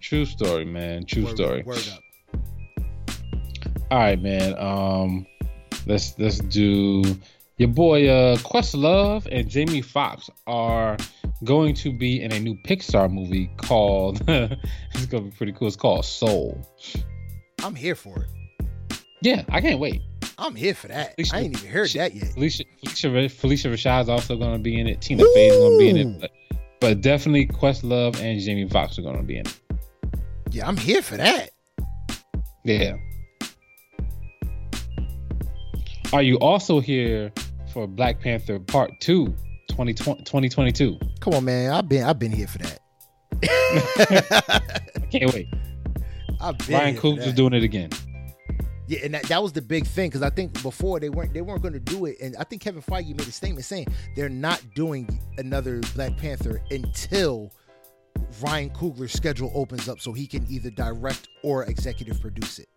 True story, man. True Word- story. Word up. All right, man. Um, let's let's do your boy uh Questlove and Jamie Foxx are going to be in a new Pixar movie called. it's gonna be pretty cool. It's called Soul. I'm here for it. Yeah, I can't wait. I'm here for that. Phylicia- I ain't even heard that yet. Phylicia Phylicia, Phylicia Rashad's also gonna be in it. Tina Fey's gonna be in it, but, but definitely Questlove and Jamie Foxx are gonna be in it. Yeah, I'm here for that. Yeah. Are you also here for Black Panther Part 2 2020, 2022? Come on, man. I've been I've been here for that. I can't wait. I've been Ryan Coogler is doing it again. Yeah, and that, that was the big thing because I think before they weren't they weren't going to do it, and I think Kevin Feige made a statement saying they're not doing another Black Panther until Ryan Coogler's schedule opens up, so he can either direct or executive produce it.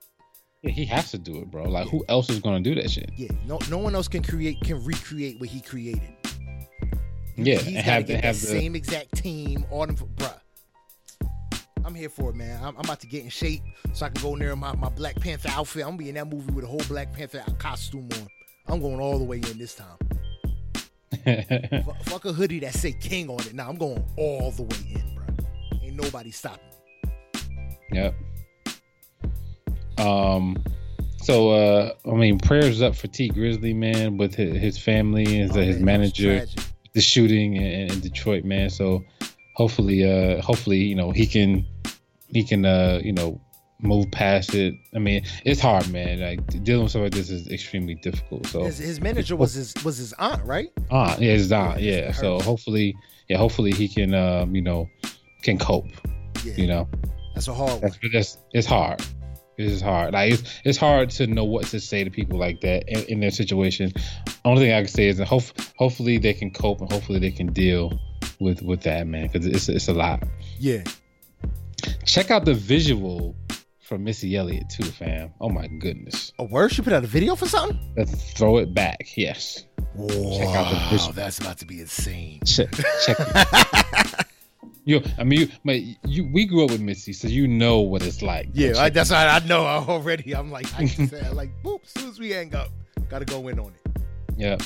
Yeah, he has to do it, bro. Like, who else is to do that shit? Yeah, no no one else can create can recreate what he created. Yeah, he's have get have the same exact team, all them, bruh. I'm here for it, man. I'm, I'm about to get in shape so I can go in there in my, my Black Panther outfit. I'm gonna be in that movie with a whole Black Panther costume on. I'm going all the way in this time. F- fuck a hoodie that say King on it. Now I'm going all the way in, bro. Ain't nobody stopping me. Yep. Um. So, uh, I mean, prayers up for Tee Grizzley, man, with his, his family and Oh, his man, manager. the shooting in, in Detroit, man. So hopefully, uh, hopefully, you know, he can, he can, uh, you know, move past it. I mean, it's hard, man. Like dealing with something like this is extremely difficult. So, His, his manager was his was his aunt, right? ah, yeah, it's not, Yeah, yeah. So hopefully, yeah, hopefully he can, um, you know, can cope. Yeah, You know, that's a hard one. that's that's it's hard. It is hard. Like it's it's hard to know what to say to people like that in, in their situation. Only thing I can say is that hope, hopefully they can cope and hopefully they can deal with with that man because it's it's a lot. Yeah, Check out the visual from Missy Elliott too, fam. Oh my goodness. a word. She put out a video for something. Let's throw it back. Yes. Wow, out the visual. that's about to be insane. Check check. you, I mean, you, but you, we grew up with Missy, so you know what it's like. Yeah, I, that's why I know already. I'm like, I said, like, boop, as soon as we hang up, gotta go in on it. Yeah.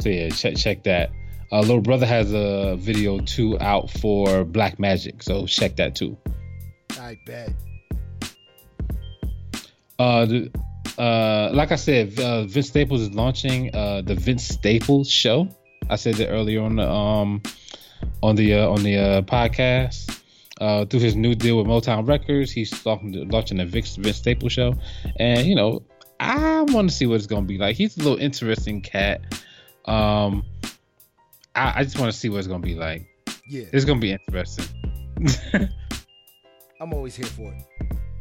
So yeah, check check that. Uh, little brother has a video too out for Black Magic, so check that too. I bet. Uh, the, uh, like I said, uh, Vince Staples is launching uh, the Vince Staples Show. I said that earlier on the um on the uh, on the uh, podcast. Uh, through his new deal with Motown Records, he's talking launching the Vince, Vince Staples Show, and you know, I want to see what it's gonna be like. He's a little interesting cat. Um, I, I just want to see what it's gonna be like. Yeah, It's gonna be interesting. I'm always here for it.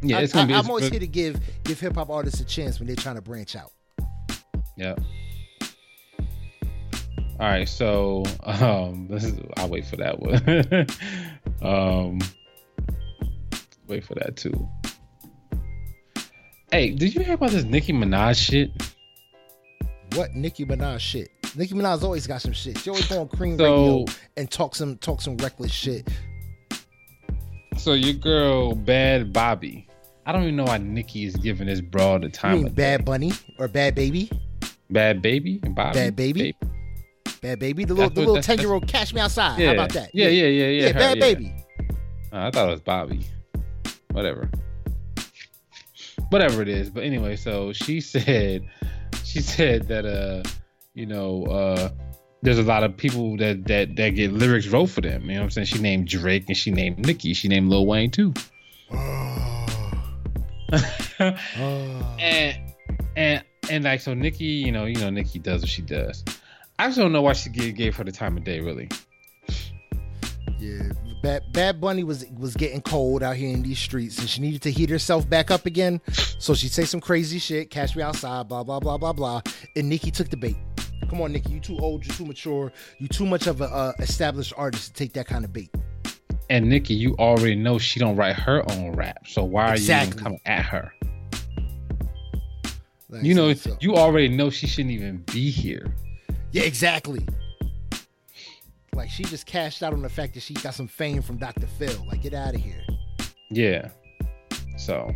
yeah, I, it's gonna be. I, it's- am always here to give give hip hop artists a chance when they're trying to branch out. Yeah. All right, so um, this is I'll wait for that one. um, wait for that too. Hey, did you hear about this Nicki Minaj shit? What Nicki Minaj shit? Nicki Minaj always got some shit. She always go on Queen So- Radio and talk some talk some reckless shit. So your girl Bad Bobby. I don't even know why Nicki is giving this broad the time. You mean Bad day. Bunny or Bad Baby? Bad Baby, and Bobby, Bad Baby? Bad Baby, the little the little ten year old Cash Me Outside. Yeah, How about that? Yeah, yeah, yeah, yeah. Yeah, her, Bad yeah. Baby. Uh, I thought it was Bobby. Whatever. Whatever it is. But anyway, so she said she said that uh, you know, uh there's a lot of people that that that get lyrics wrote for them. You know what I'm saying? She named Drake and she named Nicki. She named Lil Wayne too. Oh. and and and like so Nicki, you know, you know, Nicki does what she does. I just don't know why she gave, gave her the time of day, really. Yeah, Bad Bad Bunny was was getting cold out here in these streets, and she needed to heat herself back up again. So she'd say some crazy shit, catch me outside, blah blah blah blah blah. And Nicki took the bait. Come on, Nicki, you too old, you too mature, you too much of a uh, established artist to take that kind of bait. And Nicki, you already know she don't write her own rap. So why are you even coming at her? Like, You know, so- you already know she shouldn't even be here. Yeah, exactly. Like she just cashed out on the fact that she got some fame from Dr. Phil. Like, get out of here. Yeah. So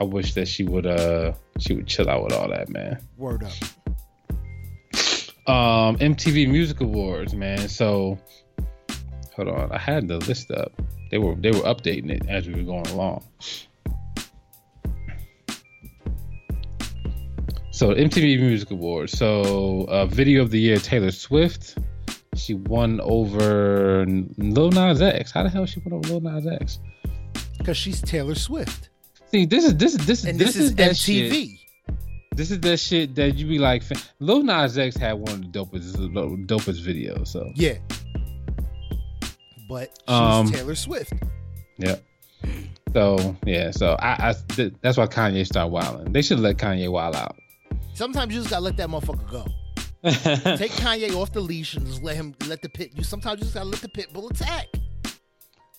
I wish that she would uh she would chill out with all that, man. Word up. Um MTV Music Awards, man. So hold on, I had the list up. They were they were updating it as we were going along. So MTV Music Awards. So uh, video of the year Taylor Swift. She won over Lil Nas X. How the hell she won over Lil Nas X? Because she's Taylor Swift. See, this is this is this is And this, is, that shit- MTV. This is that shit that you be like. Lil Nas X had one of the dopest dopest videos. So Yeah. But she's Um, Taylor Swift. yeah. So yeah. So I, I th- that's why Kanye started wilding. They should let Kanye wild out. Sometimes you just gotta let that motherfucker go. Take Kanye off the leash and just let him let the pit. You sometimes you just gotta let the pit bull attack.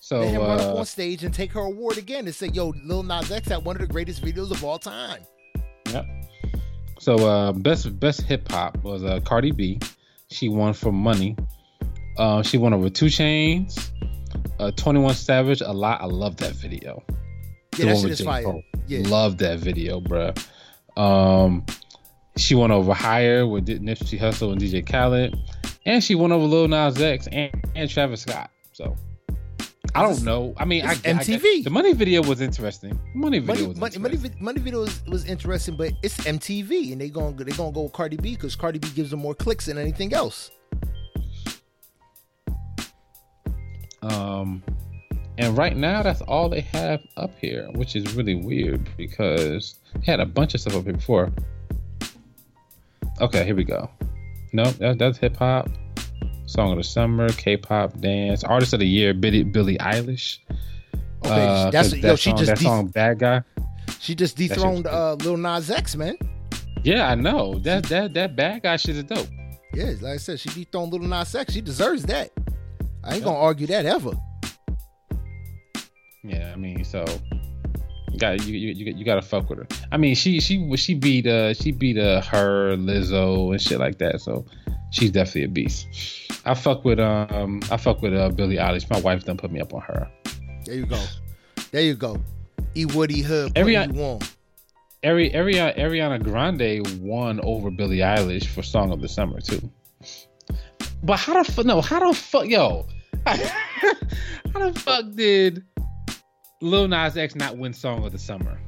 so let him run up uh, on stage and take her award again and say, "Yo, Lil Nas X had one of the greatest videos of all time." Yep. So uh, best best hip hop was uh, Cardi B. She won for Money. Uh, she won over Two Chainz, uh, Twenty One Savage. A lot. I love that video. Yeah, The that shit is fire. Yeah, Love that video, bruh. Um, she won over Higher with Nipsey Hussle and DJ Khaled, and she won over Lil Nas X and, and Travis Scott. So I don't know. I mean, I, it's I- MTV. the money video was interesting. Money video money, was money, money, interesting. vi- money video was, was interesting, but it's MTV, and they going they gonna go with Cardi B because Cardi B gives them more clicks than anything else. Um, and right now, that's all they have up here, which is really weird because they had a bunch of stuff up here before. Okay, here we go. Nope, that, that's hip hop. Song of the summer, K-pop, dance, artist of the year, Billie, Billie Eilish. Okay, Uh, that's 'cause yo. that She just that de- song, bad guy. she just dethroned uh, Lil Nas X, man. Yeah, I know that that that bad guy shit is dope. Yeah, like I said, she dethroned Lil Nas X. She deserves that. I ain't Yeah. gonna argue that ever. Yeah, I mean, so you got you you, you, got to fuck with her. I mean, she she she beat uh she beat uh her Lizzo and shit like that. So she's definitely a beast. I fuck with um I fuck with uh Billie Eilish. My wife done put me up on her. There you go. There you go. E Woody Hood Every- putting you on. Ari, Ariana, Ariana Grande won over Billie Eilish for Song of the Summer too. But how the fuck? No, how the fuck, yo? how the fuck did Lil Nas X not win Song of the Summer?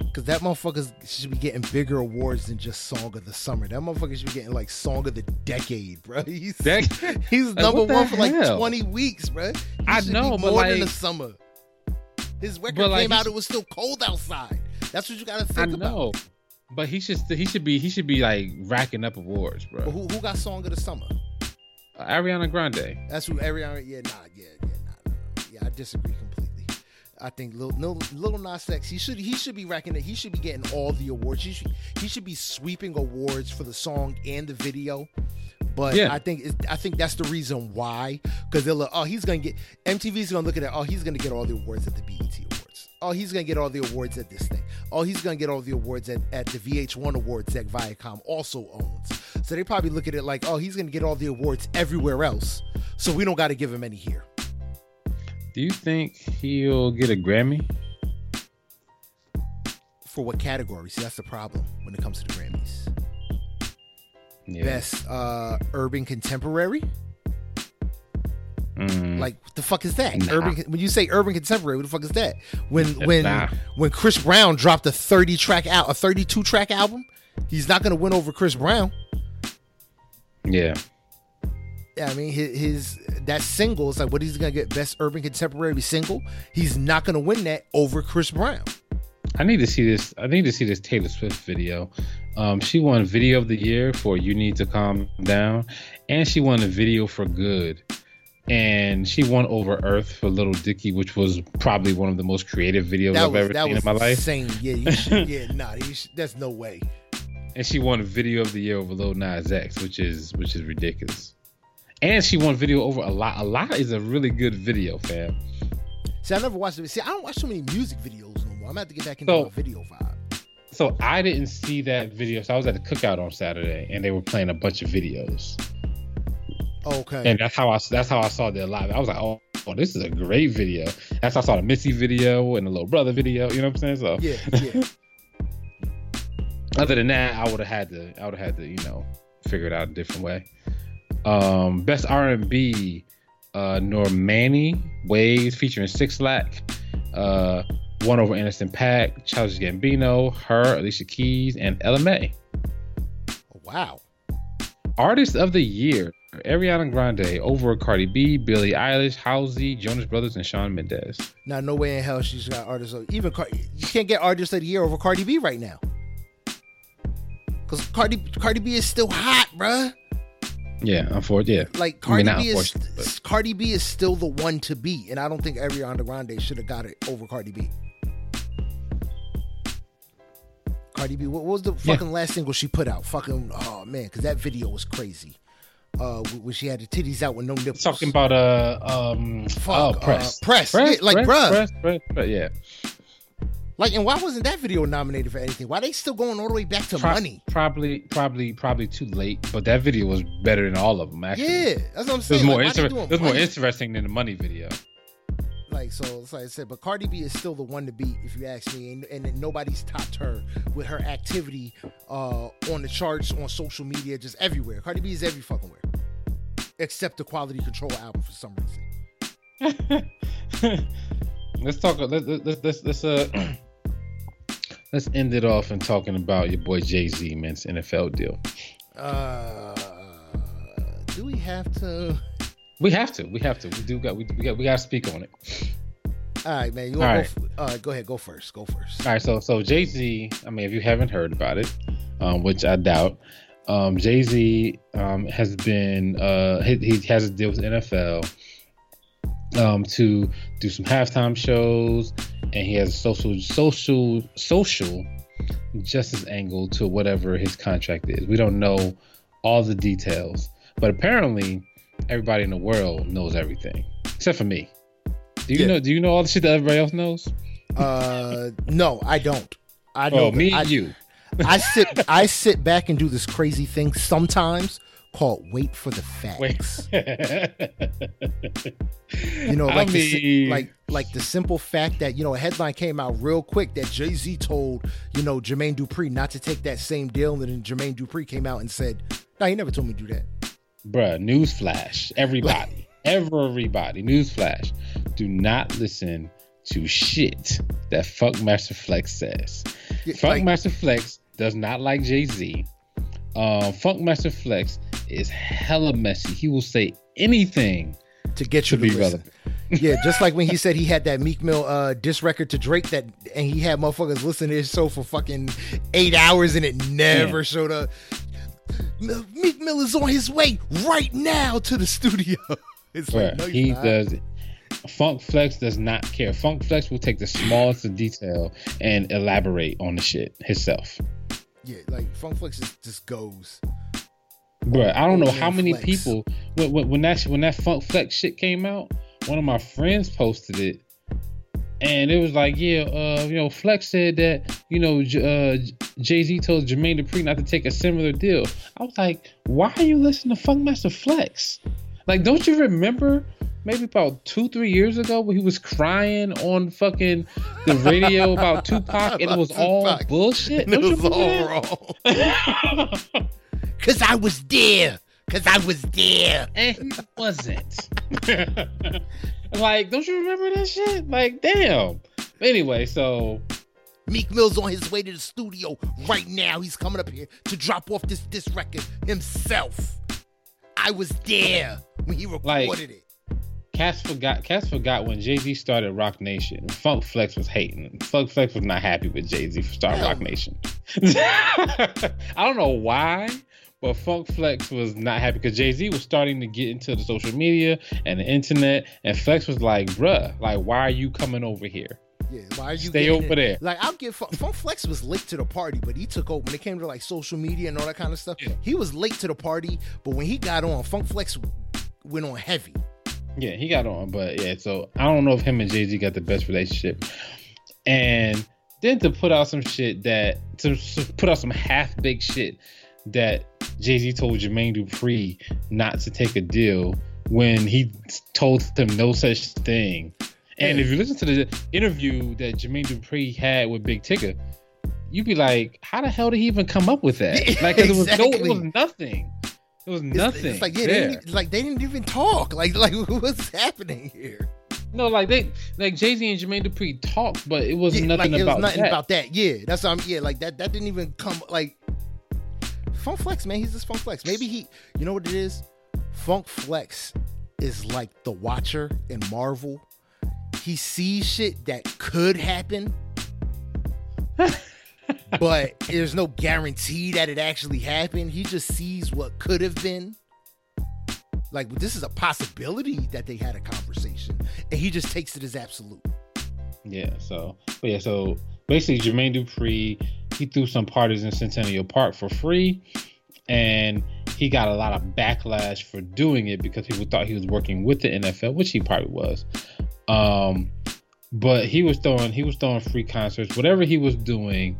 Because that motherfucker should be getting bigger awards than just Song of the Summer. That motherfucker should be getting like Song of the Decade, bro. He's, Dec- he's number one for like hell? 20 weeks, bro. He I know, more than like- the summer. His record like, came out, it was still cold outside. That's what you gotta I think know, about. but he should he should be he should be like racking up awards, bro. But who, who got Song of the Summer? Uh, Ariana Grande. That's who Ariana. Yeah, nah, yeah, yeah, nah, nah. yeah. I disagree completely. I think Lil, Lil, Lil Nas X. He should he should be racking it. He should be getting all the awards. He should he should be sweeping awards for the song and the video. But Yeah. I think I think that's the reason why because they're like, oh, he's gonna get MTV's gonna look at it. Oh, he's gonna get all the awards at the BET Awards. Oh, he's gonna get all the awards at this thing. Oh, he's gonna get all the awards at, at the VH1 Awards that Viacom also owns. So they probably look at it like, oh, he's gonna get all the awards everywhere else. So we don't got to give him any here. Do you think he'll get a Grammy? For what category? See, that's the problem when it comes to the Grammys. Yeah. Best uh, urban contemporary. Mm. Like what the fuck is that? Nah. Urban. When you say urban contemporary, what the fuck is that? When when Nah. when Chris Brown dropped a thirty track out, a thirty two track album, he's not gonna win over Chris Brown. yeah. Yeah, I mean his, his that single is like what he's gonna get best urban contemporary single. He's not gonna win that over Chris Brown. I need to see this. I need to see this Taylor Swift video. Um, she won Video of the Year for "You Need to Calm Down," and she won a video for "Good." And she won over Earth for Little Dicky, which was probably one of the most creative videos That I've was ever seen in my life. insane. Yeah, you should, yeah, nah, you should, there's no way. And she won Video of the Year over Lil Nas X, which is which is ridiculous. And she won video over a lot. A lot is a really good video, fam. See, I never watched it. See, I don't watch so many music videos no more. I'm gonna have to get back into So- video vibe. So I didn't see that video. So I was at the cookout on Saturday, and they were playing a bunch of videos. Okay. and that's how I that's how I saw their live. I was like, oh, oh, this is a great video. That's how I saw the Missy video and the little brother video. You know what I'm saying? So yeah, yeah. other than that, I would have had to I would have had to you know figure it out a different way. Um, best R and B, uh, Normani Waves featuring 6LACK, uh, one over Anderson .Paak, Childish Gambino, her, Alicia Keys, and May. wow. Artist of the Year, Ariana Grande over Cardi B, Billie Eilish, Halsey, Jonas Brothers, and Shawn Mendes. Now, no way in hell she's got artist of even Car- you can't get artist of the year over Cardi B right now. Cause Cardi Cardi B is still hot, bruh. Yeah, unfortunately, yeah. Like I Cardi mean, not B is but- Cardi B is still the one to beat, and I don't think Ariana Grande should have got it over Cardi B. Cardi B, what was the Yeah. fucking last single she put out? Fucking oh man, because that video was crazy. Uh, when she had the titties out with no nipples. Talking about uh um Fuck, oh, uh, press Press, yeah, like, press, bruh. press, press, press, yeah like, and why wasn't that video nominated for anything? Why they still going all the way back to Pro- money? probably probably probably too late but that video was better than all of them actually Yeah, that's what I'm saying. it was more like, inter- it was more interesting than the money video Like so, it's like I said, but Cardi B is still the one to beat, if you ask me, and, and nobody's topped her with her activity uh, on the charts, on social media, just everywhere. Cardi B is every fucking where, except the Quality Control album for some reason. let's talk let's let's let's, let's uh let's end it off and talking about your boy jay-z man's nfl deal Uh, do we have to? we have to we have to we do got we, we got we got to speak on it All right, man. You All want right. go? F- right, go ahead. Go first. Go first. All right, so so Jay Z. I mean, if you haven't heard about it, um, which I doubt, um, Jay Z um, has been uh, he, he has a deal with NFL um, to do some halftime shows, and he has a social social social justice angle to whatever his contract is. We don't know all the details, but apparently everybody in the world knows everything except for me. Do you Yeah. know? Do you know all the shit that everybody else knows? Uh, no, I don't. I know. Oh, me I, you. I sit I sit back and do this crazy thing sometimes called "Wait for the Facts." You know, I like the, like like the simple fact that you know a headline came out real quick that Jay Z told you know Jermaine Dupri not to take that same deal, and then Jermaine Dupri came out and said, "No, he never told me to do that." Bruh, newsflash. Everybody. everybody. Newsflash. Do not listen to shit that Fuck Master Flex says. Yeah, like- Funkmaster Flex does not like Jay Z. Um, Funkmaster Flex is hella messy. He will say anything to get you to to, be listen. yeah, just like when he said he had that Meek Mill uh diss record to Drake that and he had motherfuckers listen to his show for fucking eight hours and it never Yeah. showed up. Meek Mill is on his way right now to the studio. It's like no, he not. does. Funk Flex does not care. Funk Flex will take the smallest of detail and elaborate on the shit himself. Yeah, like Funk Flex just, just goes. Bruh, I don't know how many Flex. people when, when, when that when that Funk Flex shit came out, one of my friends posted it, and it was like, yeah, uh, you know, Flex said that you know uh, Jay Z told Jermaine Dupri not to take a similar deal. I was like, why are you listening to Funkmaster Flex? Like, don't you remember? Maybe about two, three years ago, when he was crying on fucking the radio about Tupac, and it was all bullshit. And it Don't you was all wrong. Cause I was there. Cause I was there. and he wasn't. like, don't you remember that shit? Like, damn. Anyway, so Meek Mill's on his way to the studio right now. He's coming up here to drop off this this record himself. I was there when he recorded Like- it. Cass forgot. Cass forgot when Jay Z started Roc Nation. Funk Flex was hating. Funk Flex was not happy with Jay Z for starting Roc. Nation. I don't know why, but Funk Flex was not happy because Jay Z was starting to get into the social media and the internet, and Flex was like, "Bruh, like, why are you coming over here? Yeah, why are you Stay over it? there." Like I'll give Funk, Funk Flex was late to the party, but he took over when it came to like social media and all that kind of stuff. Yeah. He was late to the party, but when he got on, Funk Flex went on heavy. Yeah, he got on, but yeah, so I don't know if him and Jay Z got the best relationship. And then to put out some shit that to, to put out some half baked shit that Jay Z told Jermaine Dupri not to take a deal when he told him no such thing. And if you listen to the interview that Jermaine Dupri had with Big Tigger, you'd be like, how the hell did he even come up with that? Like, it was no, it was nothing. It was nothing. it's like yeah, there. they didn't, like they didn't even talk. Like like what's happening here? No, like they like Jay Z and Jermaine Dupri talked, but it was Yeah, nothing like, it about was nothing that. about that. Yeah, that's what I'm. Yeah, like that. That didn't even come. Like Funk Flex, man. He's just Funk Flex. Maybe he. You know what it is? Funk Flex is like the Watcher in Marvel. He sees shit that could happen, but there's no guarantee that it actually happened. He just sees what could have been. Like this is a possibility that they had a conversation, and he just takes it as absolute. Yeah, so but yeah, so basically Jermaine Dupri he threw some parties in Centennial Park for free, and he got a lot of backlash for doing it because people thought he was working with the NFL, which he probably was. Um, but he was throwing he was throwing free concerts, whatever he was doing.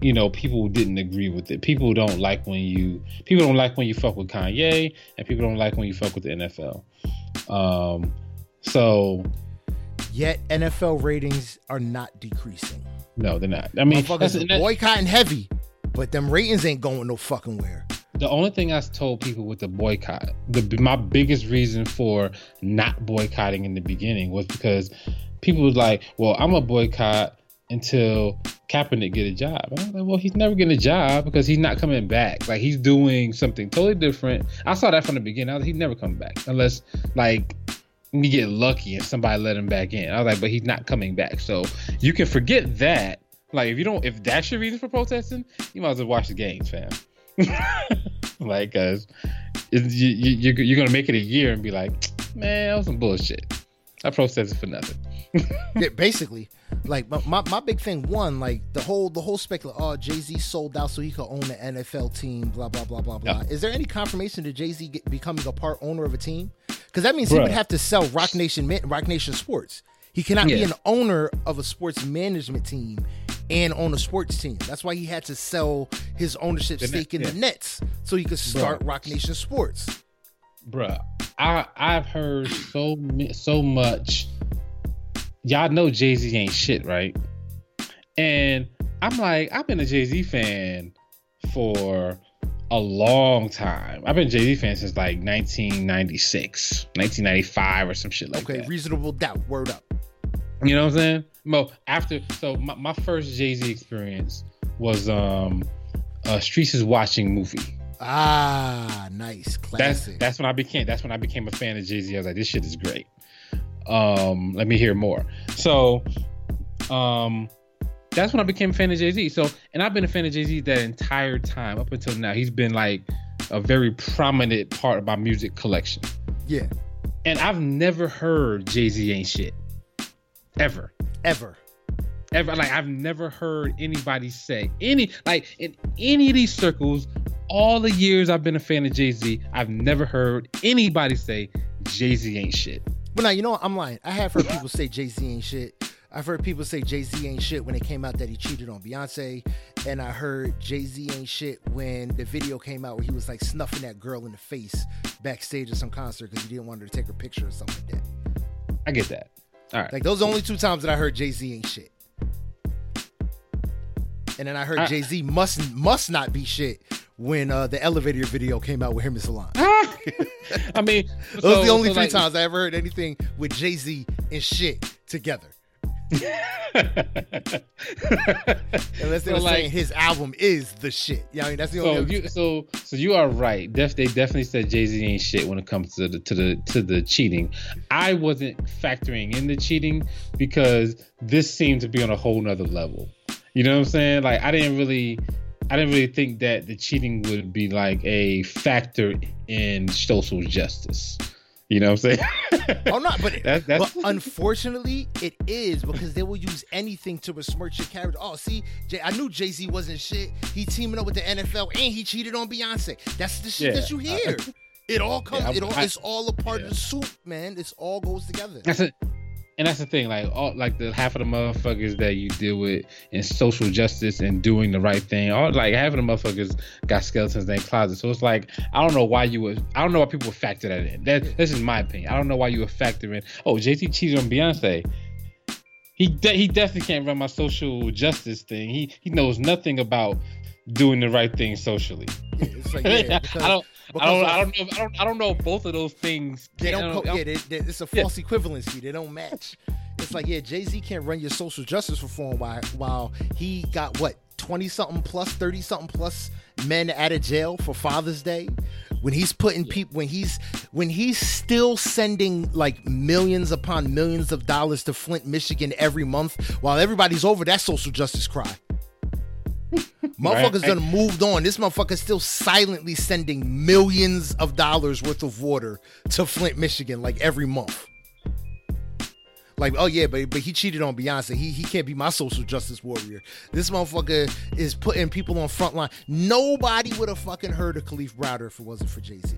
You know, people didn't agree with it. People don't like when you people don't like when you fuck with Kanye, and people don't like when you fuck with the NFL. Um, so Yet NFL ratings are not decreasing. No, they're not. I mean, that's- are boycotting heavy, but them ratings ain't going no fucking where. the only thing I told people with the boycott, the my biggest reason for not boycotting in the beginning was because people was like, "Well, I'm a boycott until Kaepernick get a job." And I was like, "Well, he's never getting a job because he's not coming back. Like he's doing something totally different." I saw that from the beginning. I was, he's never coming back unless like we get lucky and somebody let him back in. I was like, "But he's not coming back." So you can forget that. Like if you don't, if that's your reason for protesting, you might as well watch the games, fam. like, cause you, you, you're, you're gonna make it a year and be like, man, that was some bullshit. I protested for nothing. yeah, basically, like my, my, big thing one, like the whole the whole speculation. Oh, Jay Z sold out so he could own the NFL team. Blah blah blah blah blah. Yeah. Is there any confirmation that Jay Z becoming a part owner of a team? Because that means he would have to sell Roc Nation Roc Nation Sports. He cannot be an owner of a sports management team and own a sports team. That's why he had to sell his ownership The stake in Nets, the Nets so he could start Roc Nation Sports. Bruh, I I've heard so so much. Y'all know Jay Z ain't shit, right? And I'm like, I've been a Jay Z fan for a long time. I've been Jay Z fan since like 1996, 1995, or some shit like Okay, that. Okay, reasonable doubt. Word up. You know what I'm saying? Mo, after so my, my first Jay Z experience was um uh Streets is Watching movie. Ah, nice. classic. That's that's when I became that's when I became a fan of Jay Z. I was like, this shit is great. Um, let me hear more. So, um, that's when I became a fan of Jay Z. So, and I've been a fan of Jay Z that entire time up until now. He's been like a very prominent part of my music collection. yeah, And I've never heard Jay Z ain't shit, ever. ever. Ever like I've never heard anybody say any like in any of these circles, all the years I've been a fan of Jay Z, I've never heard anybody say Jay Z ain't shit. But now you know what? I'm lying. I have heard people say Jay Z ain't shit. I've heard people say Jay Z ain't shit when it came out that he cheated on Beyonce, and I heard Jay Z ain't shit when the video came out where he was like snuffing that girl in the face backstage at some concert because he didn't want her to take her picture or something like that. I get that. All right. Like those are the only two times that I heard Jay Z ain't shit. And then I heard Jay Z must must not be shit when uh, the elevator video came out with him and Solange. I mean, Those so- are the only so, three like- times I ever heard anything with Jay Z and shit together. Unless they So, were like- saying his album is the shit. Yeah, I mean that's the so only. other- you so so you are right. Def, they definitely said Jay Z ain't shit when it comes to the to the to the cheating. I wasn't factoring in the cheating because this seemed to be on a whole nother level. You know what I'm saying? Like I didn't really I didn't really think that the cheating would be like a factor in social justice. You know what I'm saying? oh no, but, That- that's- but unfortunately, it is because they will use anything to besmirch your character. Oh, see, Jay, I knew Jay Z wasn't shit. He teaming up with the NFL and he cheated on Beyonce. That's the shit Yeah. that you hear. It all comes. Yeah, I- it all. I- it's all a part of the soup, man. It's all goes together. That's it. And that's the thing, like all like the half of the motherfuckers that you deal with in social justice and doing the right thing, all like half of the motherfuckers got skeletons in their closet. So it's like I don't know why you would I don't know why people would factor that in. That this is my opinion. I don't know why you would factor in. Oh, Jay Z cheated on Beyonce. He de- he definitely can't run my social justice thing. He he knows nothing about doing the right thing socially. Yeah, it's like yeah, because, I don't I don't I don't know I don't I don't know if both of those things. They don't. Co- yeah, they, they, it's a Yeah. false equivalency. They don't match. It's like yeah, Jay Z can't run your social justice reform while while he got what twenty something plus, thirty something plus men out of jail for Father's Day. When he's putting people, when he's when he's still sending like millions upon millions of dollars to Flint, Michigan every month, while everybody's over that social justice cry. Motherfuckers Right. done moved on. This motherfucker's still silently sending millions of dollars worth of water to Flint, Michigan, like every month. Like, oh yeah, but but he cheated on Beyonce. He he can't be my social justice warrior. This motherfucker is putting people on front line. Nobody would have fucking heard of Kalief Browder if it wasn't for Jay Z.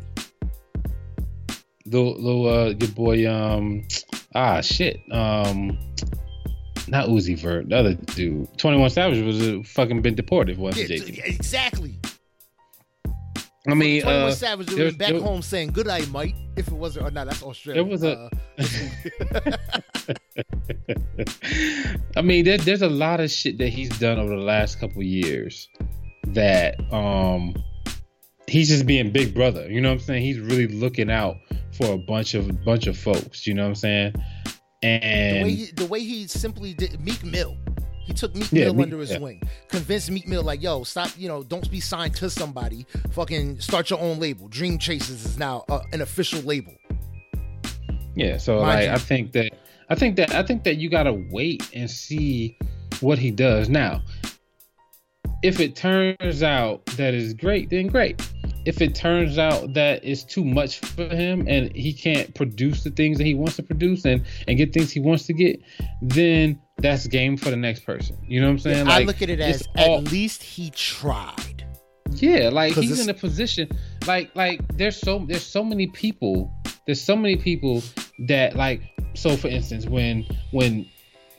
little, little uh your boy um ah shit um not Uzi Vert the other dude Twenty One Savage was uh, fucking been deported wasn't Yeah, Jay exactly. I mean Twenty One uh, Savage would there have was- back there- home saying good eye, mate. If it wasn't, or not, that's Australia. There was a- Uh, I mean there, there's a lot of shit that he's done over the last couple years that um he's just being big brother you know what I'm saying he's really looking out for a bunch of bunch of folks you know what I'm saying the and way he, the way he simply did Meek Mill. He took Meek Yeah, Mill Meek- under his yeah. wing, convinced Meek Mill like, "Yo, stop! You know, don't be signed to somebody. Fucking start your own label. Dream Chasers is now uh, an official label." Yeah, so Mind like you. I think that I think that I think that you gotta wait and see what he does. Now, if it turns out that is great, then great. If it turns out that it's too much for him and he can't produce the things that he wants to produce and and get things he wants to get, then that's game for the next person. You know what I'm saying? I Like, look at it as all- at least he tried. yeah, like he's in a position like like there's so there's so many people there's so many people that like so for instance when when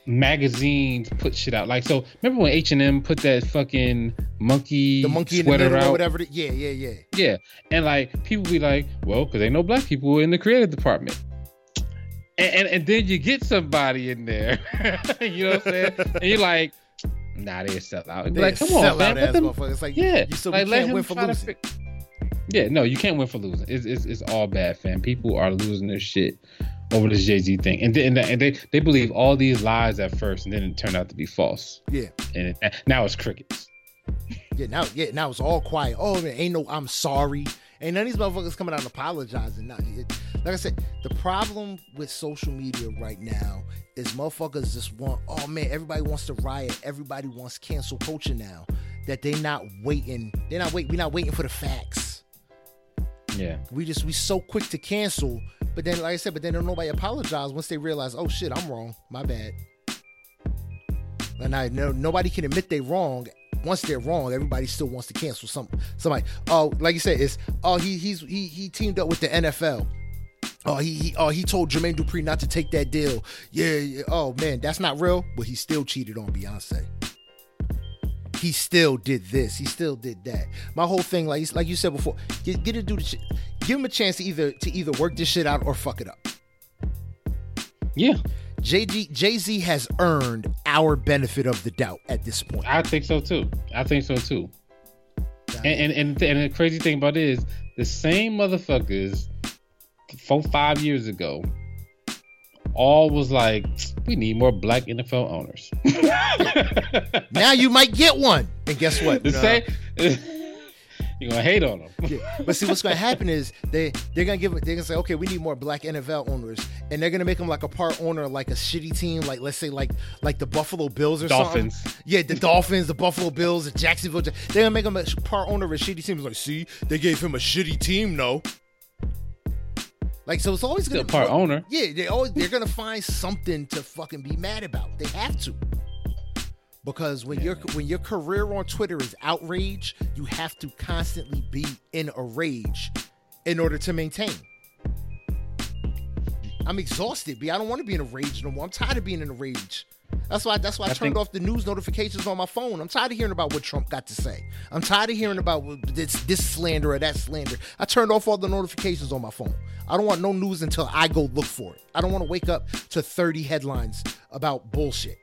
magazines put shit out. Like so, remember when H and M put that fucking monkey The monkey in the sweater middle or out? whatever. it- Yeah, yeah, yeah. Yeah, and like people be like, well, because they know black people in the creative department. And, and and then you get somebody in there, you know what I'm saying? And you're like, nah, they sell out. They like, come on, sell man. out let them- It's like, yeah, you so like, let him try to fi- yeah, no, you can't win for losing. It's, it's it's all bad, fam. People are losing their shit over this Jay Z thing, and then and they they believe all these lies at first, and then it turned out to be false. Yeah. And it, now it's crickets. Yeah, now yeah, now it's all quiet. Oh man, ain't no I'm sorry. Ain't none of these motherfuckers coming out and apologizing. Now, it, like I said, the problem with social media right now is motherfuckers just want, oh man, everybody wants to riot, everybody wants cancel culture now. That they not waiting, they're not wait, we're not waiting for the facts. Yeah, We just we so quick to cancel, but then like I said, but then nobody apologize once they realize, oh shit, I'm wrong, my bad. And I know nobody can admit they wrong. Once they're wrong, everybody still wants to cancel some somebody. Oh, like you said, it's oh he he's he he teamed up with the NFL. Oh he, he oh he told Jermaine Dupri not to take that deal. Yeah, yeah. Oh man, that's not real. But he still cheated on Beyonce. He still did this. He still did that. My whole thing, like like you said before, get get to do the shit. Give him a chance to either to either work this shit out or fuck it up. yeah, JG Jay Z has earned our benefit of the doubt at this point. I think so too. I think so too. And and and, and the crazy thing about it is the same motherfuckers four five years ago all was like, we need more black NFL owners. now you might get one, and guess what? the Nah. same. You're gonna hate on them. Yeah. But see, what's to happen is they they're gonna give them, they're gonna say, okay, we need more black NFL owners, and they're gonna make them like a part owner, like a shitty team, like let's say like like the Buffalo Bills or Dolphins. something. Yeah, the Dolphins, the Buffalo Bills, the Jacksonville. They're gonna make him a part owner of a shitty team. It's like, see, they gave him a shitty team, no. Like so, it's always Still gonna part owner. Yeah, they always they're gonna find something to fucking be mad about. They have to. Because when your when your career on Twitter is outrage, you have to constantly be in a rage in order to maintain. I'm exhausted, B. I don't want to be in a rage no more. I'm tired of being in a rage. That's why that's why I, I turned think- off the news notifications on my phone. I'm tired of hearing about what Trump got to say. I'm tired of hearing about this this slander or that slander. I turned off all the notifications on my phone. I don't want no news until I go look for it. I don't want to wake up to 30 headlines about bullshit.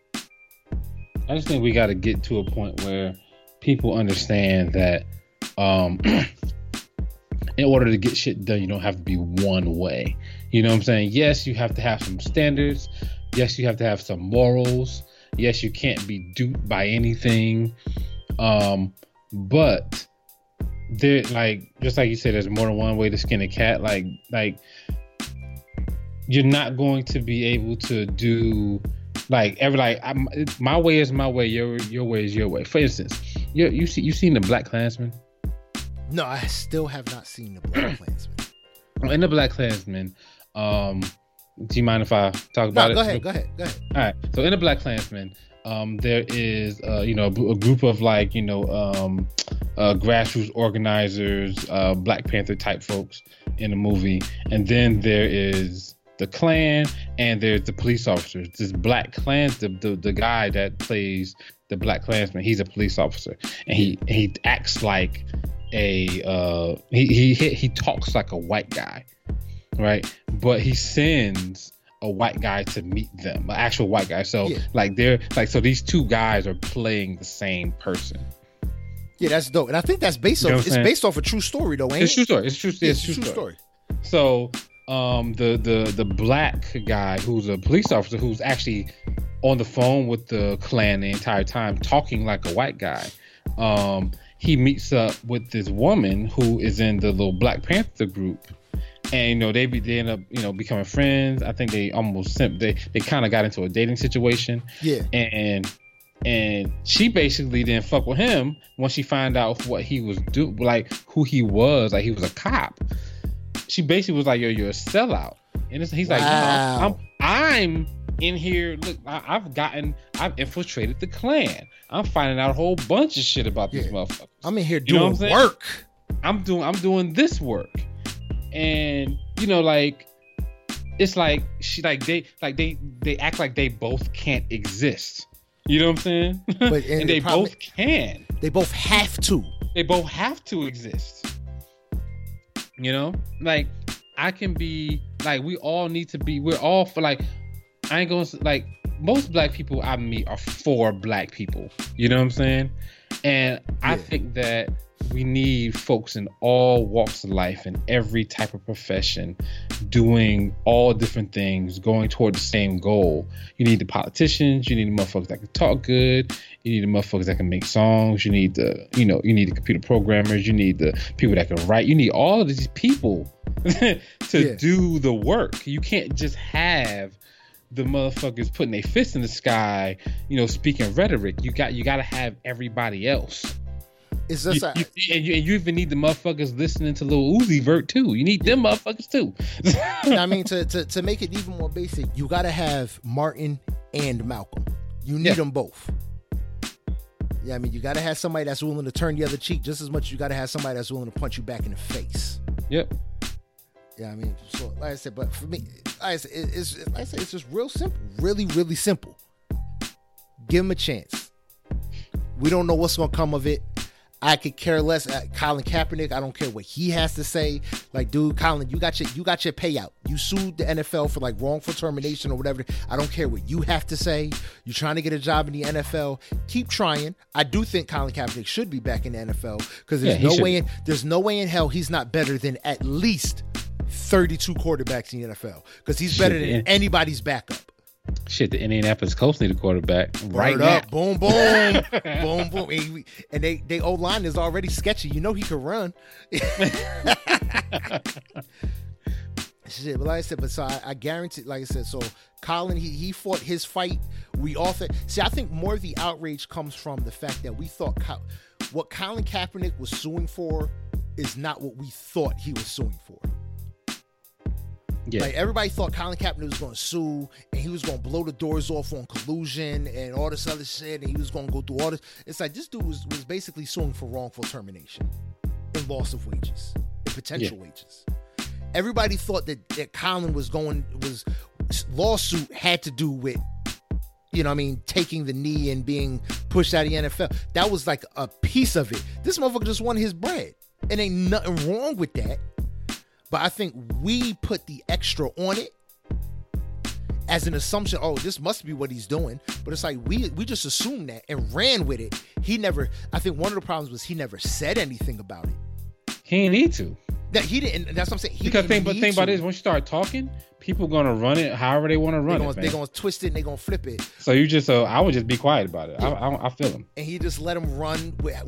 I just think we got to get to a point where people understand that um, in order to get shit done, you don't have to be one way. You know what I'm saying? Yes, you have to have some standards. Yes, you have to have some morals. Yes, you can't be duped by anything. Um, but there, like, just like you said, there's more than one way to skin a cat. Like, like you're not going to be able to do like every like I'm, my way is my way, your your way is your way. For instance, you you see you seen the Black Klansman? No, I still have not seen the Black Klansman. In the Black Klansman, um, do you mind if I talk No, about it? go ahead, go ahead, go ahead. All right. So in the Black Klansman, um, there is uh, you know a group of like you know um, uh, grassroots organizers, uh, Black Panther type folks in the movie, and then there is the Klan and there's the police officers. This Black Klan, the, the the guy that plays the Black Klansman, he's a police officer, and he he acts like a uh, he he he he talks like a white guy, right? But he sends a white guy to meet them, an actual white guy. So Yeah. like they're like so these two guys are playing the same person. Yeah, that's dope. And I think that's based You know off it's based off a true story though, ain't it? It's true story. It's true. It's, Yeah, it's true, true story. story. So um the the the black guy who's a police officer who's actually on the phone with the clan the entire time talking like a white guy. Um he meets up with this woman who is in the little Black Panther group. And you know they be they end up you know becoming friends. I think they almost sim- they they kind of got into a dating situation Yeah. and and she basically didn't fuck with him once she found out what he was do like who he was like he was a cop she basically was like yo you're a sellout and it's, he's like Wow. no, I'm, I'm in here look I, i've gotten i've infiltrated the clan i'm finding out a whole bunch of shit about these Yeah. motherfuckers I'm in here You know doing I'm work. I'm doing I'm doing this work. And you know, like it's like she like they like they they act like they both can't exist. You know what I'm saying? But- and and they problem- both can. They both have to. They both have to exist. You know, like I can be like we all need to be. We're all for like I ain't gonna like most black people I meet are for black people. You know what I'm saying? And I think that we need folks in all walks of life and every type of profession doing all different things, going toward the same goal. You need the politicians, you need the motherfuckers that can talk good, you need the motherfuckers that can make songs, you need the, you know, you need the computer programmers, you need the people that can write, you need all of these people to Yeah. do the work. You can't just have the motherfuckers putting their fists in the sky, you know, speaking rhetoric. You got you got to have everybody else. It's You, just a, you- and, you, and you even need the motherfuckers listening to Lil Uzi Vert too. You need them motherfuckers too. I mean, to, to to make it even more basic, you got to have Martin and Malcolm. You need Yeah. them both. Yeah, I mean, you got to have somebody that's willing to turn the other cheek just as much. as You got to have somebody that's willing to punch you back in the face. yep. Yeah, I mean, so like I said, but for me, like I said, it- it's like I said, it's just real simple, really, really simple. Give him a chance. We don't know what's gonna come of it. I could care less. Uh, Colin Kaepernick, I don't care what he has to say. Like, dude, Colin, you got your you got your payout. You sued the NFL for like wrongful termination or whatever. I don't care what you have to say. You're trying to get a job in the NFL. Keep trying. I do think Colin Kaepernick should be back in the NFL because there's Yeah, no should way in there's no way in hell he's not better than at least 32 quarterbacks in the NFL because he's better than anybody's backup. Shit, the Indianapolis Colts need a quarterback right Word now. up, boom, boom, boom, boom, and, and they they old line is already sketchy. You know he could run. Shit, but like I said, but so I, I guarantee, like I said, so Colin he he fought his fight. We all think. See, I think more of the outrage comes from the fact that we thought what Colin Kaepernick was suing for is not what we thought he was suing for. Yeah. Like everybody thought Colin Kaepernick was going to sue and he was going to blow the doors off on collusion and all this other shit and he was going to go through all this. It's like this dude was, was basically suing for wrongful termination and loss of wages and potential wages. Everybody thought that, that Colin was going was lawsuit had to do with you know what I mean taking the knee and being pushed out of the NFL. That was like a piece of it. This motherfucker just won his bread. And ain't nothing wrong with that. But I think we put the extra on it as an assumption. Oh, this must be what he's doing. But it's like we we just assumed that and ran with it. He never. I think one of the problems was he never said anything about it. he ain't need to. That he didn't. That's what I'm saying. He Because didn't think, but think about to. this: once you start talking, people gonna run it however they want to They're run gonna, it. they man. gonna twist it and they're gonna flip it. So you just, uh, I would just be quiet about it. I, I, I feel him. and he just let them run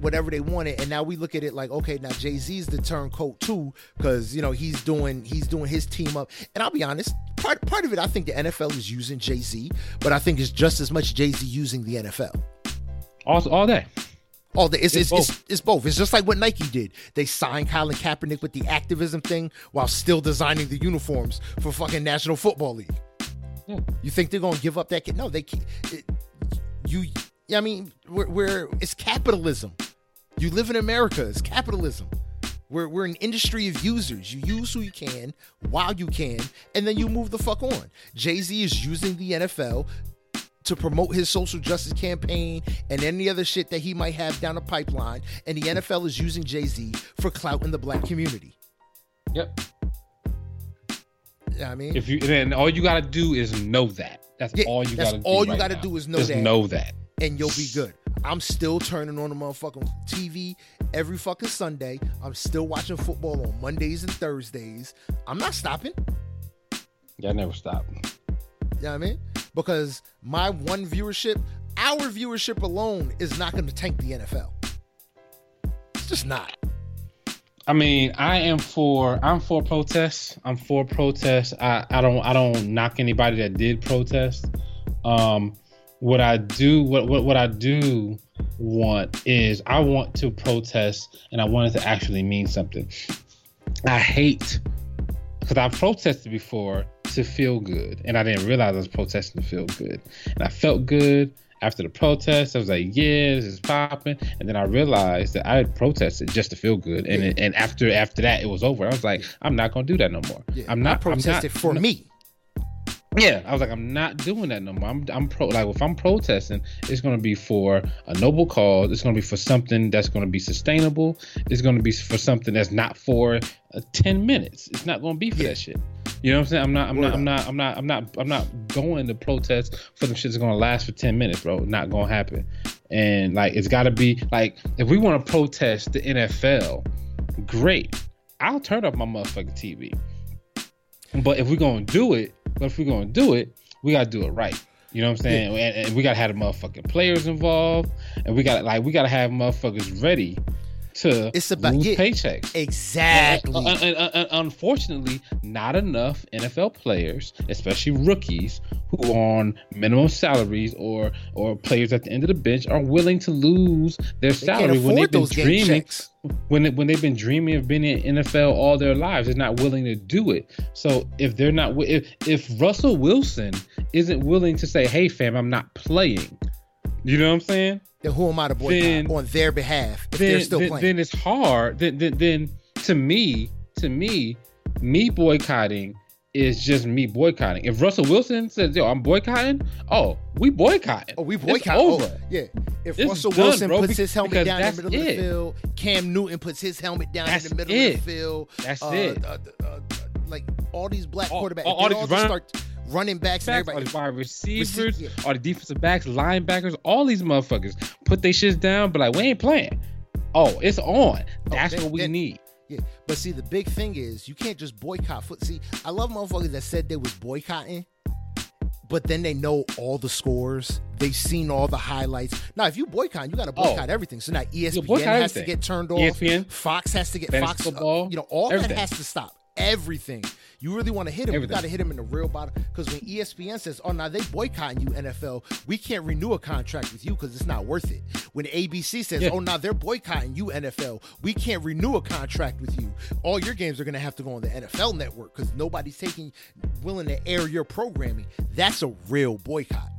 whatever they wanted. And now we look at it like, okay, now Jay Z's the turncoat too, because you know he's doing he's doing his team up. And I'll be honest, part part of it, I think the NFL is using Jay Z, but I think it's just as much Jay Z using the NFL. All, all day. All the, it's, it's, It's it's, it's both. It's just like what Nike did. They signed Colin Kaepernick with the activism thing while still designing the uniforms for fucking National Football League. Yeah. You think they're gonna give up that kid? No, they can't. It, you, I mean, we're, we're it's capitalism. You live in America. It's capitalism. We're, we're an industry of users. You use who you can while you can, and then you move the fuck on. Jay Z is using the NFL to promote his social justice campaign and any other shit that he might have down the pipeline, and the NFL is using Jay Z for clout in the black community. Yep. You know I mean, If you then all you gotta do is know that. That's Yeah, all you that's gotta. all do you right gotta now. do is know Just that. know that. and you'll be good. I'm still turning on the motherfucking TV every fucking Sunday. I'm still watching football on Mondays and Thursdays. I'm not stopping. Y'all never stop. You know I mean? Because my one viewership, our viewership alone is not going to tank the NFL. It's just not. I mean, I am for I'm for protests. I'm for protests. I, I don't I don't knock anybody that did protest. Um what I do what, what what I do want is I want to protest and I want it to actually mean something. I hate because I've protested before to feel good, and I didn't realize I was protesting to feel good, and I felt good after the protest. I was like, "Yeah, this is popping," and then I realized that I had protested just to feel good, and it, and after after that it was over. I was like, "I'm not gonna do that no more. Yeah, I'm not I protested I'm not, for me. Yeah, I was like, I'm not doing that no more. I'm, I'm pro. Like, if I'm protesting, it's going to be for a noble cause. It's going to be for something that's going to be sustainable. It's going to be for something that's not for uh, ten minutes. It's not going to be for that shit. You know what I'm saying? I'm not. I'm not. I'm not. I'm not. I'm not. I'm not going to protest for the shit that's going to last for ten minutes, bro. Not going to happen. And like, it's got to be like, if we want to protest the NFL, great. I'll turn off my motherfucking TV. But if we're gonna do it, but if we're gonna do it, we gotta do it right. You know what I'm saying? And, and we gotta have the motherfucking players involved, and we gotta like we gotta have motherfuckers ready to It's about- lose yeah, paychecks. Exactly. Uh, uh, uh, unfortunately, not enough NFL players, especially rookies who are on minimum salaries or or players at the end of the bench, are willing to lose their they salary when they've been dreaming checks. when when they've been dreaming of being in NFL all their lives, they're not willing to do it. So if they're not, if if Russell Wilson isn't willing to say, "Hey, fam, I'm not playing," you know what I'm saying? Then who am I to boycott Then- on their behalf if Then they're still then, playing? then it's hard. Then, then then to me, to me, me boycotting is just me boycotting. If Russell Wilson says, "Yo, I'm boycotting," oh, we boycotting. Oh, we boycott. over. Oh, yeah. If It's Russell done, Wilson bro, puts his helmet down in the middle of the field, Cam Newton puts his helmet down That's in the middle it. of the field. That's uh, it. uh, uh, like all these black All- quarterbacks, all- all, all these all run- just start running backs backs, all everybody. the wide receivers, yeah. all the defensive backs, linebackers, all these motherfuckers put their shits down, but like we ain't playing. Oh, it's on. That's then- what we then- need. Yeah, but see, the big thing is you can't just boycott foot. See, I love motherfuckers that said they was boycotting, but then they know all the scores. They've seen all the highlights. Now, if you boycott, you got to boycott everything. So now ESPN has to get turned off. ESPN, Fox has to get fantasy Fox. uh, football, you know, all everything. that has to stop. Everything. You really want to hit him, Everything. you got to hit him in the real bottom. Because when ESPN says, "Oh, now they boycotting you, NFL, we can't renew a contract with you because it's not worth it." When ABC says, Yeah. "Oh, now they're boycotting you, NFL, we can't renew a contract with you. All your games are going to have to go on the NFL Network because nobody's taking willing to air your programming." That's a real boycott.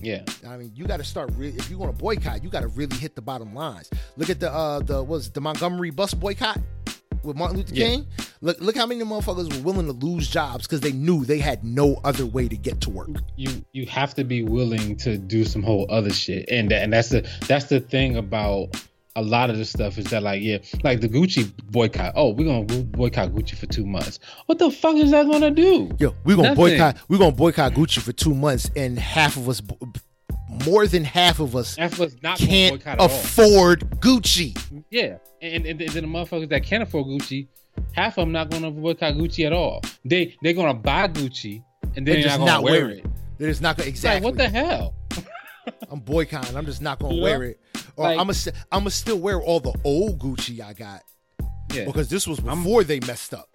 Yeah. I mean, you got to start. Re- if you want to boycott, you got to really hit the bottom lines. Look at the uh the was the Montgomery bus boycott with Martin Luther Yeah. King. Look look how many motherfuckers were willing to lose jobs because they knew they had no other way to get to work. You you have to be willing to do some whole other shit. And that, and that's the that's the thing about a lot of the stuff is that like yeah, like the Gucci boycott. Oh, we're gonna boycott Gucci for two months. What the fuck is that gonna do? Yo, we're gonna Nothing. boycott. We're gonna boycott Gucci for two months, and half of us, more than half of us, can't boycott at all. afford Gucci. Yeah, and, and, and then the motherfuckers that can't afford Gucci, half of them not gonna boycott Gucci at all. They they're gonna buy Gucci and then They're they're, just not not wear wearing it. it. They're just not gonna exactly. Like what the hell? I'm boycotting. I'm just not gonna Yeah. wear it, or Like- I'm gonna I'm gonna still wear all the old Gucci I got Yeah, because this was before they messed up.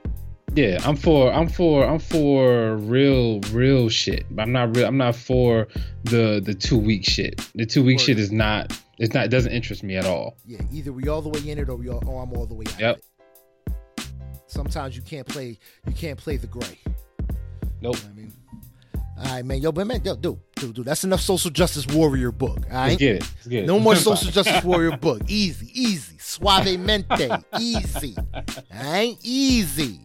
Yeah. I'm for I'm for I'm for real real shit. I'm not real. I'm not for the the two week shit. The two week Word. shit is not. It's not. It doesn't interest me at all. Yeah, either we all the way in it or we all, or I'm all the way out. Yep. Sometimes you can't play. You can't play the gray. Nope. I mean, all right, man. Yo, but man, yo, dude, dude, dude. That's enough social justice warrior book. All Let's get it. Let's get it. No more social justice warrior book. Easy, easy. Suavemente. Easy. Alright? Easy.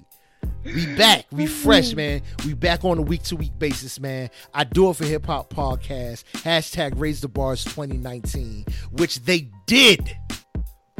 We back. We fresh, man. We back on a week to week basis, man. I do it for hip hop podcast. Hashtag raise the bars 2019, which they did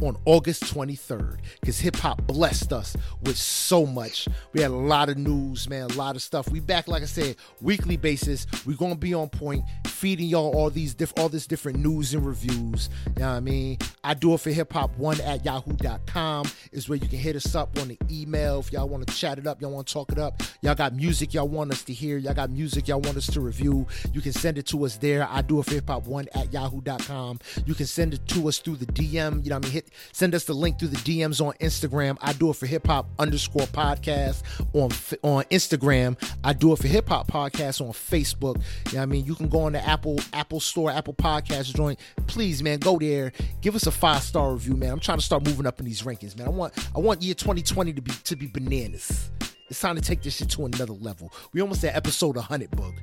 on August 23rd because hip hop blessed us with so much. We had a lot of news, man, a lot of stuff. We back, like I said, weekly basis. We're gonna be on point, feeding y'all all these diff- all this different news and reviews. You know what I mean? I do it for hip hop one at yahoo.com is where you can hit us up on the email if y'all want to chat it up, y'all want to talk it up. Y'all got music y'all want us to hear, y'all got music y'all want us to review. You can send it to us there. I do it for hip hop one at yahoo.com. You can send it to us through the DM. You know what I mean? Hit send us the link through the DMs on Instagram. I do it for hip hop underscore podcast on on Instagram. I do it for hip hop podcast on Facebook. You know what I mean? You can go on the Apple Apple Store, Apple Podcast joint. Please, man, go there. Give us a five star review, man. I'm trying to start moving up in these rankings, man. I want I want year 2020 to be to be bananas. It's time to take this shit to another level. We almost at episode 100, bug.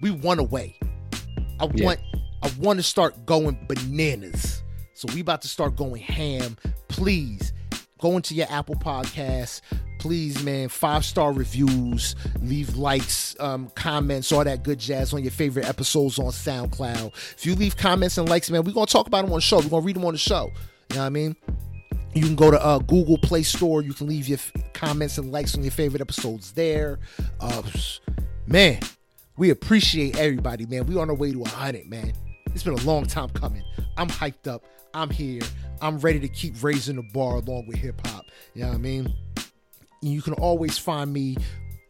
We one away. I Yeah. want I want to start going bananas. So we about to start going ham. Please go into your Apple Podcasts. please, man, five star reviews, leave likes, um, comments, all that good jazz on your favorite episodes on SoundCloud. If you leave comments and likes, man, we're gonna talk about them on the show. We're gonna read them on the show. You know what I mean? You can go to uh, Google Play Store. You can leave your f- comments and likes on your favorite episodes there. Uh, man, we appreciate everybody, man. We on our way to 100, man. It's been a long time coming. I'm hyped up. I'm here. I'm ready to keep raising the bar along with hip hop. You know what I mean? You can always find me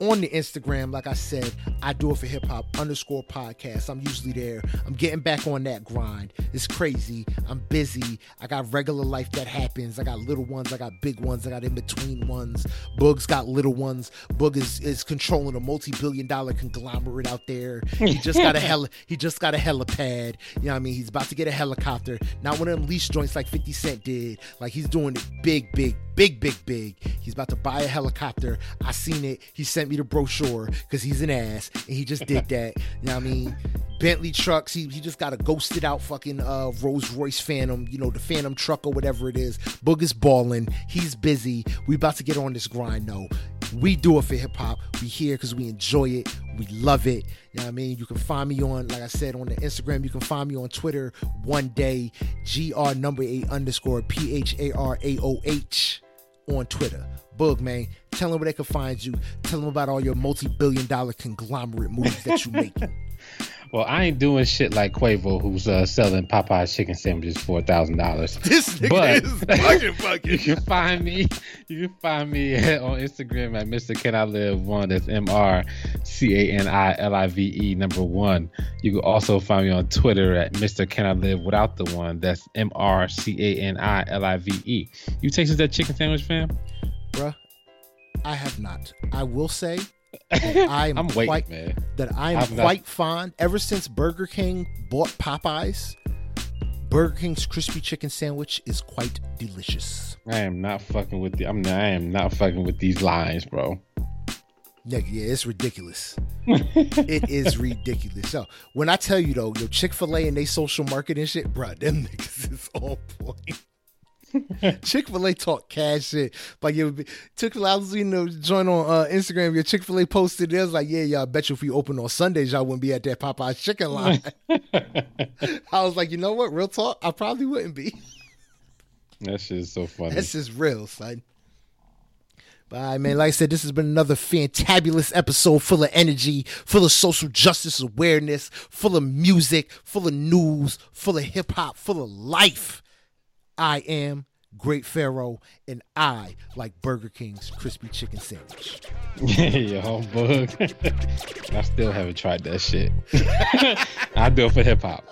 on the Instagram. Like I said, I do it for hip hop underscore podcast. I'm usually there. I'm getting back on that grind. It's crazy. I'm busy. I got regular life that happens. I got little ones. I got big ones. I got in between ones. Boog's got little ones. Boog is, is controlling a multi billion dollar conglomerate out there. He just got a heli- he just got a helipad. You know what I mean? He's about to get a helicopter. Not one of them leash joints like 50 Cent did. Like he's doing it big, big, big, big, big. He's about to buy a helicopter. I seen it. He sent me the brochure because he's an ass and he just did that. You know what I mean? Bentley trucks. He, he just got a ghosted out fucking uh, Rolls Royce Phantom, you know, the Phantom truck or whatever it is. Boog is balling. He's busy. We about to get on this grind though. We do it for hip hop. We here because we enjoy it. We love it. You know what I mean? You can find me on, like I said, on the Instagram. You can find me on Twitter one day, GR number eight underscore P H A R A O H on Twitter. Bug man, tell them where they can find you. Tell them about all your multi-billion dollar conglomerate moves that you making. Well, I ain't doing shit like Quavo, who's uh, selling Popeye's chicken sandwiches for a thousand dollars. This nigga But- is fucking fucking. You can find me. You can find me on Instagram at Mr. Can I Live One. That's M R C A N I L I V E number one. You can also find me on Twitter at Mr. Can I Live Without the One. That's M R C A N I L I V E. You tasted that chicken sandwich, fam? Bruh, I have not. I will say that I am I'm waiting, quite man. that I am I've not- quite fond. Ever since Burger King bought Popeyes, Burger King's crispy chicken sandwich is quite delicious. I am not fucking with the. I'm. Not, I am not fucking with these lines, bro. Yeah, yeah, it's ridiculous. it is ridiculous. So when I tell you though, yo, Chick Fil A and they social marketing shit, bruh, them niggas is on point. Chick Fil A talk cash shit. Like yo, Chick Fil A, I was you know join on uh, Instagram. Your Chick Fil A posted it. was like, yeah, y'all I bet you if we open on Sundays, y'all wouldn't be at that Popeyes chicken line. I was like, you know what? Real talk, I probably wouldn't be. That shit is so funny. That's just real, son. But all right, man, like I said, this has been another fantabulous episode full of energy, full of social justice awareness, full of music, full of news, full of hip hop, full of life. I am Great Pharaoh, and I like Burger King's crispy chicken sandwich. Yo, bug. I still haven't tried that shit. I do it for hip hop.